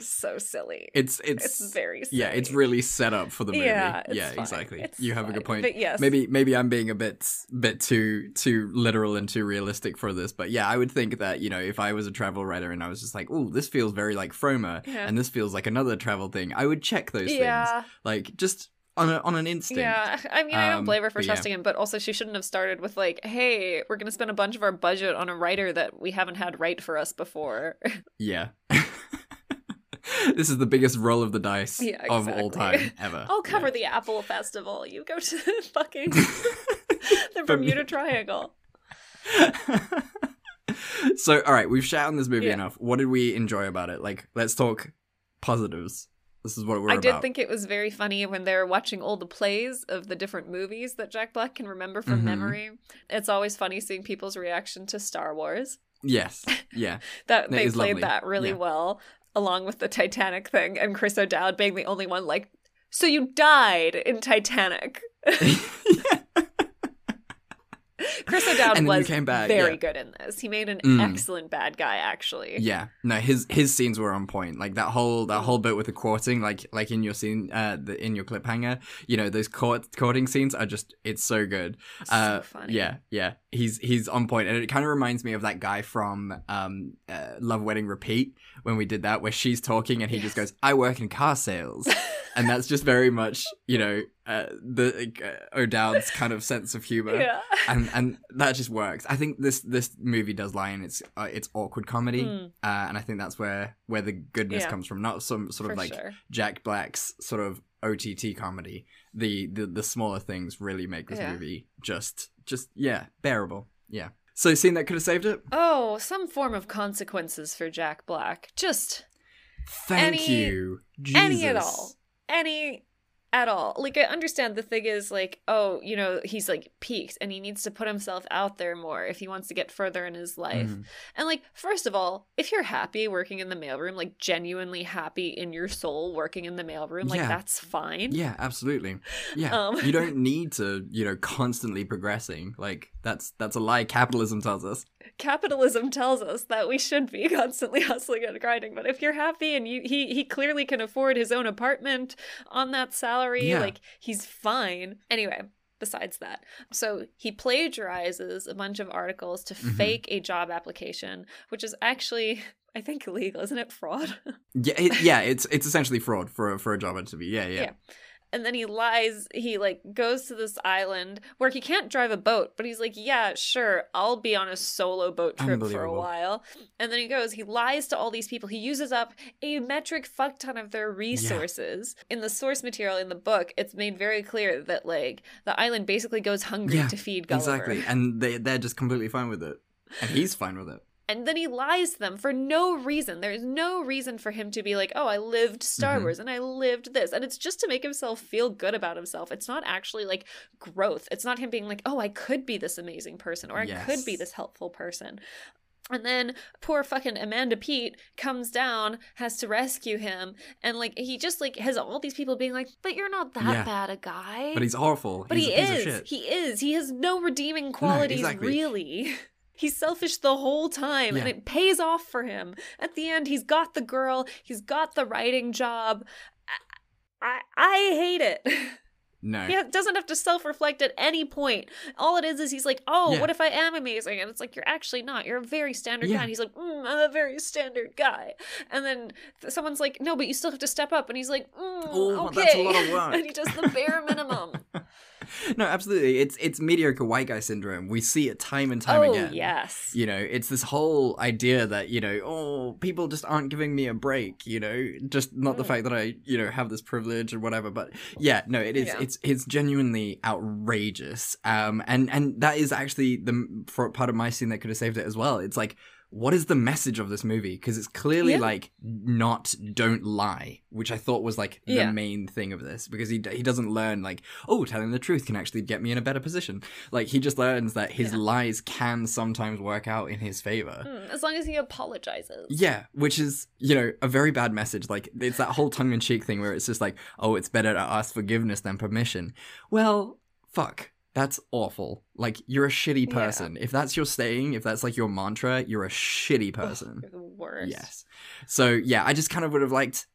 so silly. It's it's It's very yeah, it's really set up for the movie. Yeah, it's yeah, fine. exactly. It's you have a good point. But yes. maybe maybe I'm being a bit bit too too literal and too realistic for this, but yeah, I would think that you know if I was a travel writer and I was just like, oh, this feels very like Froma, Yeah. and this feels like another travel thing, I would check those Yeah. things like just on a, on an instinct. Yeah, I mean, I don't Um, blame her for yeah. trusting him, but also she shouldn't have started with like, "Hey, we're gonna spend a bunch of our budget on a writer that we haven't had write for us before." Yeah. [laughs] this is the biggest roll of the dice yeah, of all time ever. [laughs] I'll cover the Apple Festival. You go to the [laughs] fucking [laughs] the Bermuda Triangle. so all right we've shat on this movie Yeah. enough what did we enjoy about it like let's talk positives this is what we're about. I did think it was very funny when they were watching all the plays of the different movies that Jack Black can remember from Mhm. memory. It's always funny seeing people's reaction to Star Wars. yes yeah That It they played lovely. that really Yeah. well, along with the Titanic thing, and Chris O'Dowd being the only one like, "So you died in Titanic." [laughs] [laughs] [laughs] Chris O'Dowd And was came back, very yeah. good in this. He made an Mm. excellent bad guy, actually. yeah no his his scenes were on point like that whole that whole bit with the courting like like in your scene uh the, in your cliffhanger you know those court courting scenes are just it's so good uh funny. yeah yeah he's he's on point and it kind of reminds me of that guy from um uh, love wedding repeat when we did that where she's talking and he just goes i work in car sales [laughs] and that's just very much you know uh, the uh, O'Dowd's kind of sense of humor, [laughs] Yeah. and and that just works. I think this this movie does lie in its uh, its awkward comedy, Mm. uh, and I think that's where where the goodness Yeah. comes from. Not some sort of like sure. Jack Black's sort of OTT comedy. The the the smaller things really make this Yeah. movie just just yeah bearable. Yeah. So scene that could have saved it. Oh, some form of consequences for Jack Black. Just Thank Any- you, any at all. Any at all. Like I understand the thing is like, oh, you know, he's like peaked and he needs to put himself out there more if he wants to get further in his life. Mhm. And like, first of all, if you're happy working in the mailroom, like genuinely happy in your soul working in the mailroom, like Yeah. that's fine. Yeah, absolutely. Yeah, [laughs] Um, you don't need to, you know, constantly progressing. Like that's that's a lie. Capitalism tells us. capitalism tells us that we should be [laughs] constantly hustling and grinding but if you're happy and you he he clearly can afford his own apartment on that salary Yeah. like he's fine anyway besides that so he plagiarizes a bunch of articles to Mhm. fake a job application which is actually i think illegal isn't it fraud [laughs] Yeah, it, yeah, it's it's essentially fraud for a, for a job interview. Yeah, yeah. Yeah. And then he lies he like goes to this island where he can't drive a boat but he's like yeah sure i'll be on a solo boat trip for a while and then he goes he lies to all these people he uses up a metric fuck ton of their resources in the source material in the book it's made very clear that like the island basically goes hungry Yeah, to feed Gulliver. Exactly, and they they're just completely fine with it, and he's fine with it. And then he lies to them for no reason. There's no reason for him to be like, oh, I lived Star Mhm. Wars and I lived this. And it's just to make himself feel good about himself. It's not actually like growth. It's not him being like, oh, I could be this amazing person or I could be this helpful person. And then poor fucking Amanda Peet comes down, has to rescue him, and like he just like has all these people being like, "But you're not that Yeah. bad a guy." But he's awful. But he's he is. He is. He has no redeeming [laughs] qualities, exactly. really. [laughs] He's selfish the whole time, and it pays off for him. At the end, he's got the girl. He's got the writing job. I I, hate it. [laughs] No. He doesn't have to self-reflect at any point. All it is is he's like, "Oh, Yeah. what if I am amazing?" And it's like, "You're actually not. You're a very standard Yeah. guy." And he's like, mm, "I'm a very standard guy." And then th- someone's like, "No, but you still have to step up." And he's like, mm, Oh, "Okay." that's a lot of [laughs] work. and he does the bare minimum. [laughs] no, absolutely. It's it's mediocre white guy syndrome. We see it time and time oh, again. yes. You know, it's this whole idea that, you know, oh, people just aren't giving me a break, you know, just not the Mm. fact that I, you know, have this privilege or whatever. But yeah, no, it is Yeah. it's it's genuinely outrageous. Um and and that is actually the for part of my scene that could have saved it as well. It's like what is the message of this movie? Because it's clearly Yeah. like not don't lie, which I thought was like the Yeah. main thing of this. Because he he doesn't learn like oh telling the truth can actually get me in a better position. Like he just learns that his lies can sometimes work out in his favor. Mm, As long as he apologizes. Yeah, which is, you know, a very bad message. Like, it's that whole tongue in cheek thing where it's just like, oh, it's better to ask forgiveness than permission. Well, fuck. That's awful. Like, you're a shitty Yeah. person. If that's your saying, if that's like your mantra, you're a shitty person. You're the worst. Yes. So, yeah, I just kind of would have liked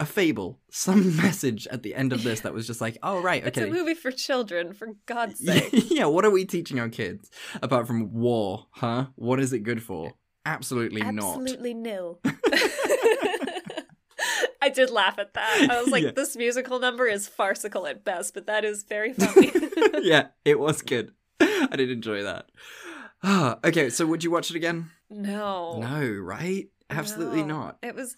a fable, some [laughs] message at the end of this that was just like, oh, right, okay. It's a movie for children, for God's [laughs] sake. [laughs] yeah, what are we teaching our kids apart from war, huh? What is it good for? Absolutely, not. Absolutely nil. I did laugh at that. I was [laughs] like, Yeah. this musical number is farcical at best, but that is very funny. [laughs] yeah, it was good. [laughs] I did enjoy that. [sighs] Okay, so would you watch it again? no. No, right? Absolutely No. not. It was.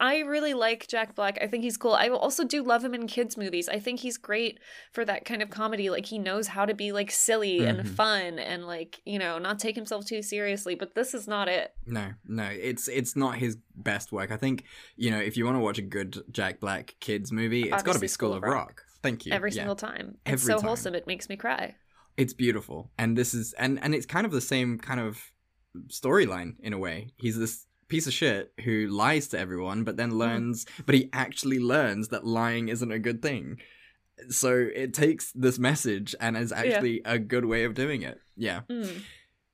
I really like Jack Black. I think he's cool. I also do love him in kids' movies. I think he's great for that kind of comedy. Like he knows how to be like silly and Mhm. fun and like you know not take himself too seriously. But this is not it. No, no, it's it's not his best work. I think you know if you want to watch a good Jack Black kids movie, it's got to be School of Rock. Thank you. Every Yeah. single time. It's Every so time. wholesome. It makes me cry. It's beautiful, and this is and and it's kind of the same kind of storyline in a way. He's this piece of shit who lies to everyone, but then learns, but he actually learns that lying isn't a good thing. So it takes this message and is actually a good way of doing it. Yeah. Mm.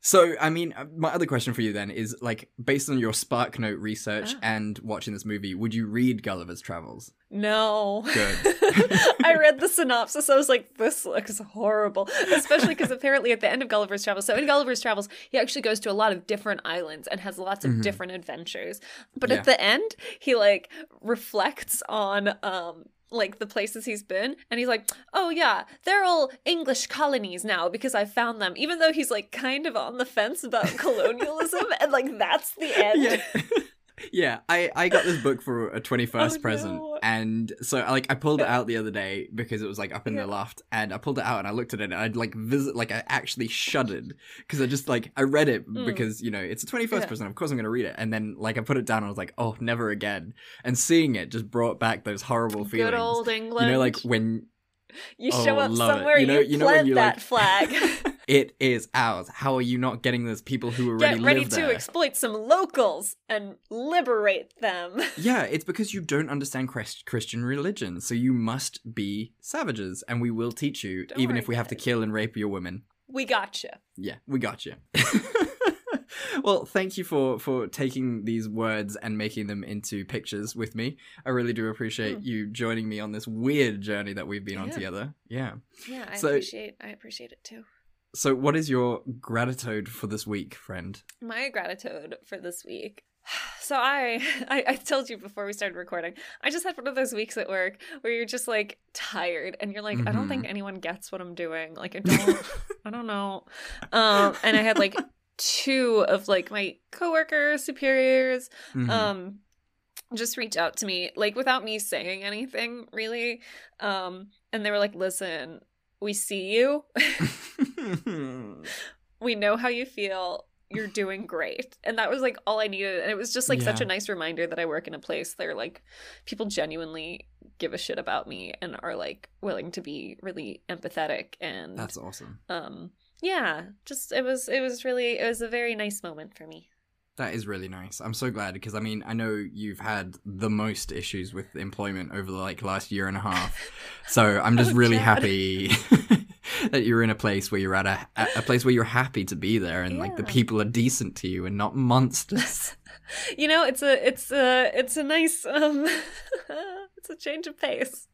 So, I mean, uh, my other question for you then is like, based on your Spark Note research Ah. and watching this movie, would you read Gulliver's Travels? No. Good. [laughs] I read the synopsis. I was like, this looks horrible. Especially [laughs] because apparently at the end of Gulliver's Travels, so in Gulliver's Travels, he actually goes to a lot of different islands and has lots of Mhm. different adventures. But Yeah. at the end, he like reflects on um like the places he's been and he's like oh yeah they're all english colonies now because i found them even though he's like kind of on the fence about [laughs] colonialism and like that's the end Yeah. [laughs] yeah, I, I got this book for a 21st [laughs] Oh, present. no. And so, like, I pulled it [laughs] out the other day because it was, like, up in Yeah. the loft. And I pulled it out and I looked at it and I'd, like, visit, like, I actually shuddered because I just, like, I read it Mm. because, you know, it's a 21st Yeah. present. Of course I'm going to read it. And then, like, I put it down and I was like, oh, never again. And seeing it just brought back those horrible feelings. good old england You know, like, when you Oh, show up somewhere You you, know- you know when plant you, that like- flag [laughs] it is ours. How are you not getting those people who already get ready to there? exploit some locals and liberate them [laughs] Yeah, it's because you don't understand Christ- Christian religion, so you must be savages, and we will teach you, Don't even if we have to kill and rape your women. we got you. Yeah, we got you. [laughs] well, thank you for for taking these words and making them into pictures with me. I really do appreciate Hmm. you joining me on this weird journey that we've been on together. Yeah. yeah i So- appreciate i appreciate it too So, what is your gratitude for this week, friend? my gratitude for this week [sighs] so I, [laughs] I i told you before we started recording i just had one of those weeks at work where you're just like tired and you're like i don't think Mhm. anyone gets what i'm doing like i [laughs] don't i don't know um and i had like [laughs] two of like my coworkers superiors Mhm. um just reach out to me like without me saying anything really um and they were like listen we see you [laughs] we know how you feel. You're doing great. And that was like all i needed. And it was just like such a nice reminder that i work in a place they're like people genuinely give a shit about me and are like willing to be really empathetic and That's awesome. um yeah just it was it was really it was a very nice moment for me. That is really nice. I'm so glad because I mean I know you've had the most issues with employment over the like last year and a half, [laughs] so I'm just Oh, really God. happy [laughs] [laughs] that you're in a place where you're at a a place where you're happy to be there and like the people are decent to you and not monsters. [laughs] you know it's a it's a it's a nice um [laughs] it's a change of pace.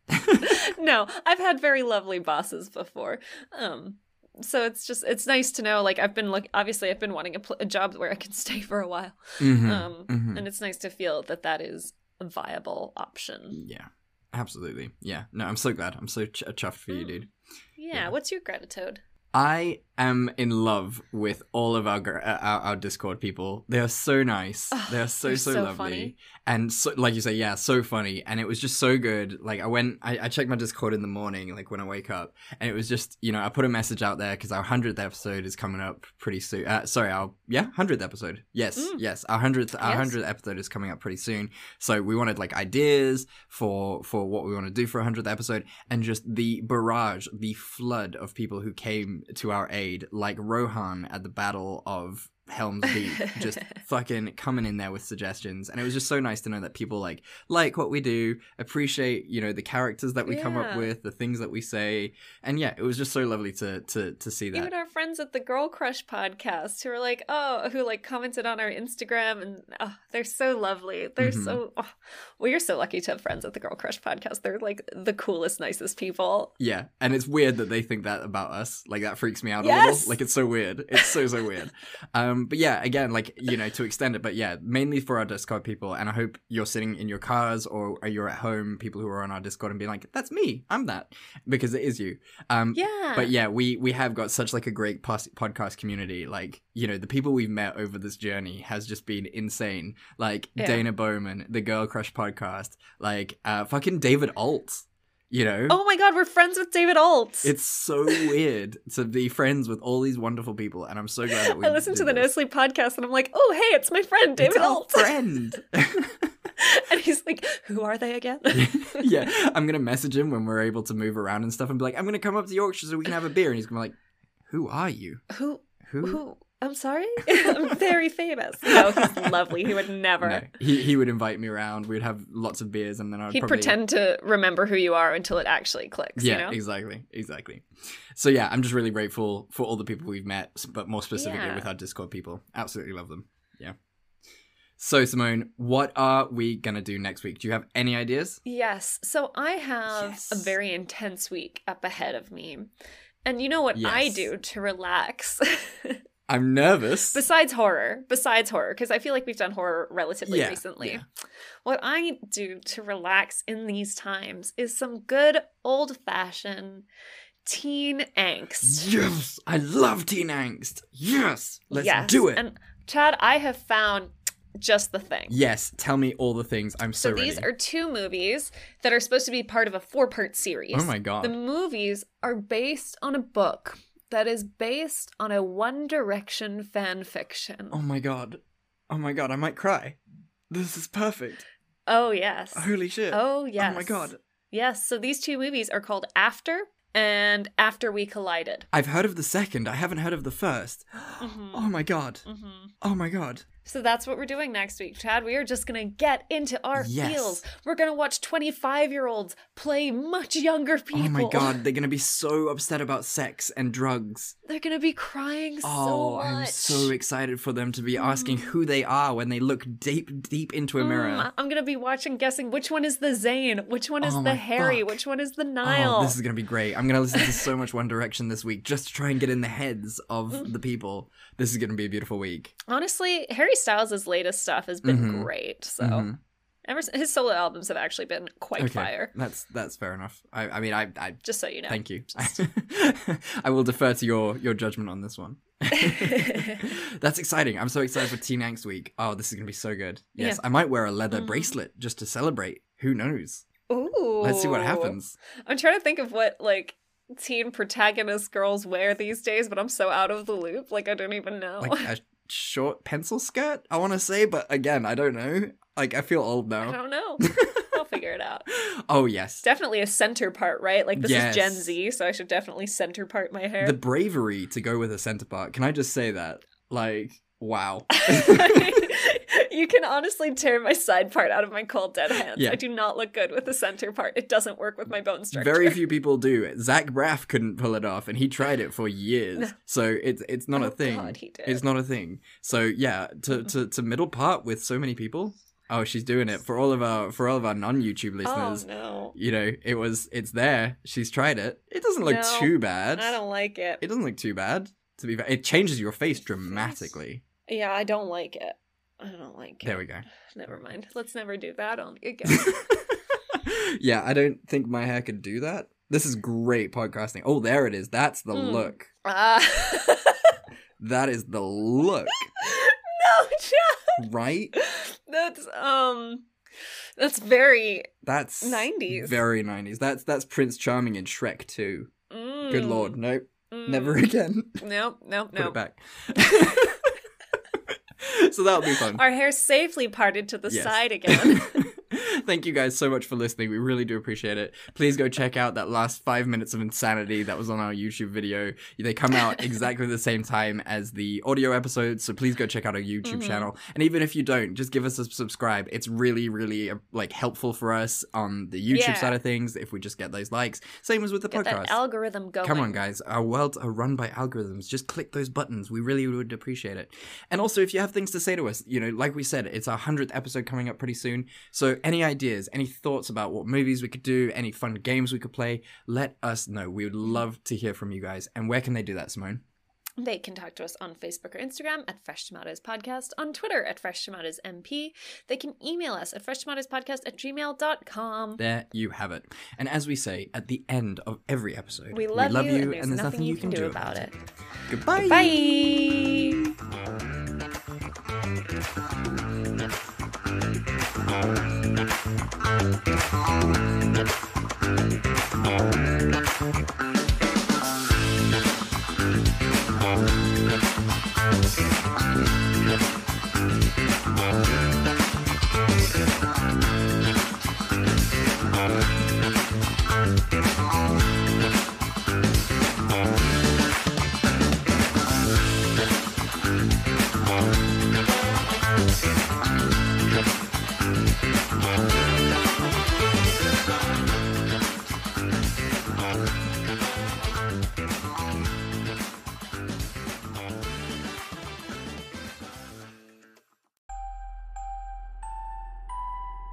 No i've had very lovely bosses before. Um so it's just it's nice to know like i've been like obviously i've been wanting a, pl- a job where i can stay for a while. Mhm, um mhm. and it's nice to feel that that is a viable option. Yeah, absolutely. Yeah, no, I'm so glad. I'm so ch- chuffed for you, Mm. dude. Yeah, what's your gratitude? I am in love with all of our uh, our, our Discord people. They are so nice. Oh, they are so so, so lovely, funny. and so, like you say, yeah, so funny. And it was just so good. Like I went, I, I checked my Discord in the morning, like when I wake up, and it was just you know I put a message out there because our hundredth episode is coming up pretty soon. Uh, sorry, our yeah hundredth episode. Yes, Mm. yes, our hundredth our Yes. hundredth episode is coming up pretty soon. So we wanted like ideas for for what we want to do for a hundredth episode, and just the barrage, the flood of people who came to our aid, like Rohan at the Battle of Helm's Deep, just [laughs] fucking coming in there with suggestions, and it was just so nice to know that people like like what we do, appreciate you know the characters that we come up with, the things that we say, and yeah, it was just so lovely to to to see that. Even our friends at the Girl Crush podcast who are like, oh, who like commented on our Instagram and oh, they're so lovely. They're Mhm. so, oh, well, you're so lucky to have friends at the Girl Crush podcast. They're like the coolest, nicest people. Yeah, and it's weird that they think that about us. Like that freaks me out a Yes! little. Like it's so weird. It's so so weird. Um, [laughs] but yeah, again, like you know, to extend it, but yeah, mainly for our Discord people. And I hope you're sitting in your cars or you're at home, people who are on our Discord, and being like, "That's me. I'm that," because it is you. Um, Yeah. But yeah, we we have got such like a great pos- podcast community. Like you know, the people we've met over this journey has just been insane. Like Yeah. Dana Bowman, the Girl Crush podcast, like uh, fucking David Ault. You know, Oh my god, we're friends with David Ault. it's so weird to be friends with all these wonderful people, and I'm so glad that we. I listened to the No this. Sleep podcast and I'm like, oh, hey, it's my friend David It's Alt. friend. [laughs] [laughs] and he's like, who are they again? [laughs] yeah, I'm gonna message him when we're able to move around and stuff, and be like, "I'm gonna come up to Yorkshire so we can have a beer," and he's gonna be like, "Who are you? who? Who?" Who? I'm sorry? [laughs] I'm very famous. No, he's lovely. He would never. No, he he would invite me around. We'd have lots of beers, and then I'd He'd probably... pretend to remember who you are until it actually clicks. Yeah, you know? exactly, exactly. So yeah, I'm just really grateful for all the people we've met, but more specifically Yeah. with our Discord people. Absolutely love them. Yeah. So Simone, what are we gonna do next week? Do you have any ideas? Yes. So I have a very intense week up ahead of me. And you know what I do to relax? [laughs] I'm nervous. besides horror, besides horror, because I feel like we've done horror relatively Yeah, recently. yeah. What I do to relax in these times is some good old fashioned teen angst. Yes, I love teen angst. Yes, let's Yes. do it. And Chad, I have found just the thing. Yes, tell me all the things. I'm so, So these ready. are two movies that are supposed to be part of a four-part series. Oh my God. The movies are based on a book that is based on a One Direction fan fiction. Oh my god. Oh my god, I might cry. This is perfect. Oh yes. Holy shit. Oh yes. Oh my god. Yes, so these two movies are called After and After We Collided. I've heard of the second. I haven't heard of the 1st [gasps] Mhm. Oh my god. Mhm. Oh my god. So that's what we're doing next week, Chad. We are just going to get into our Yes. feels. We're going to watch 25 year olds play much younger people. Oh my god, they're [laughs] gonna be so upset about sex and drugs. They're going to be crying so Oh, much. I'm so excited for them to be asking who they are when they look deep, deep into a mirror. Mm, I'm gonna be watching, guessing which one is the Zayn, which one is Oh the Harry, fuck. which one is the Niall. Oh, this is gonna be great. I'm gonna listen to so much One Direction this week just to try and get in the heads of Mm. [laughs] the people. This is gonna be a beautiful week. Honestly, Harry Styles' latest stuff has been Mhm. great. So Mhm. ever his solo albums have actually been quite fire. That's that's fair enough. I, I mean, I, I Just so you know. thank you. [laughs] I will defer to your your judgment on this one. [laughs] That's exciting. I'm so excited for Teen Angst Week. Oh, this is gonna be so good. Yes, Yeah. I might wear a leather Mhm. bracelet just to celebrate. Who knows? Ooh. Let's see what happens. I'm trying to think of what like teen protagonist girls wear these days, but I'm so out of the loop. Like I don't even know. Like a short pencil skirt. I want to say, but again, I don't know. Like I feel old now. I don't know. [laughs] I'll figure it out. Oh yes, Definitely a center part, right? Like this is Gen Z, so I should definitely center part my hair. the bravery to go with a center part. Can I just say that? Like, wow. [laughs] [laughs] you can honestly tear my side part out of my cold dead hands. Yeah. I do not look good with the center part. It doesn't work with my bone structure. Very few people do. Zach Braff couldn't pull it off, and he tried it for years. So it's it's not Oh, a thing. God, he did. It's not a thing. So yeah, to, to to middle part with so many people. Oh, she's doing it for all of our for all of our non YouTube oh, listeners. Oh no. You know, it was it's there. She's tried it. It doesn't look No, too bad. I don't like it. It doesn't look too bad. To be fair, it changes your face dramatically. Yeah, I don't like it. I don't like it. There we go. [sighs] Never mind. Let's never do that on [laughs] again. [laughs] yeah, I don't think my hair could do that. This is great podcasting. Oh, there it is. That's the Mm. look. Uh, [laughs] That is the look, no, John. right? That's um, that's very That's 90s. Very 90s. That's that's Prince Charming in Shrek 2. Good mm, lord. Nope. mm. Never again. Nope, nope, nope. Put it back. [laughs] so that'll be fun. Our hair safely parted to the Yes. side again. [laughs] [laughs] Thank you guys so much for listening. We really do appreciate it. Please go check out that last five minutes of insanity that was on our YouTube video. They come out [laughs] exactly the same time as the audio episodes, so please go check out our YouTube Mhm. channel. And even if you don't, just give us a subscribe. It's really, really uh, like helpful for us on the YouTube Yeah. side of things if we just get those likes. Same as with the Get podcast. algorithm going. Come on, guys. Our worlds are run by algorithms. Just click those buttons. We really would appreciate it. And also, if you have things to say to us, you know, like we said, it's our 100th episode coming up pretty soon. So, any ideas, any thoughts about what movies we could do, any fun games we could play, let us know. We would mm-hmm. love to hear from you guys. And where can they do that, Simone? They can talk to us on Facebook or Instagram at Fresh Tomatoes Podcast, on Twitter at Fresh Tomatoes MP. They can email us at freshtomatoespodcast at gmail.com. There you have it. And as we say at the end of every episode, We love, you, and there's, nothing, you can do about it. Goodbye. Bye. Thank you.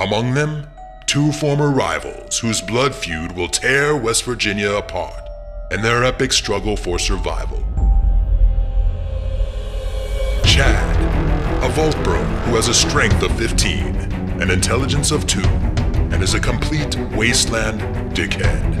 Among them, two former rivals whose blood feud will tear West Virginia apart in their epic struggle for survival. Chad, a vault bro who has a strength of 15, an intelligence of 2, and is a complete wasteland dickhead.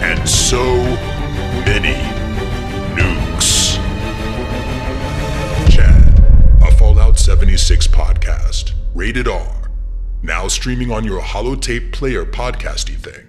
and so many nukes. Chad, a Fallout 76 podcast, rated R, now streaming on your holotape player podcasty thing.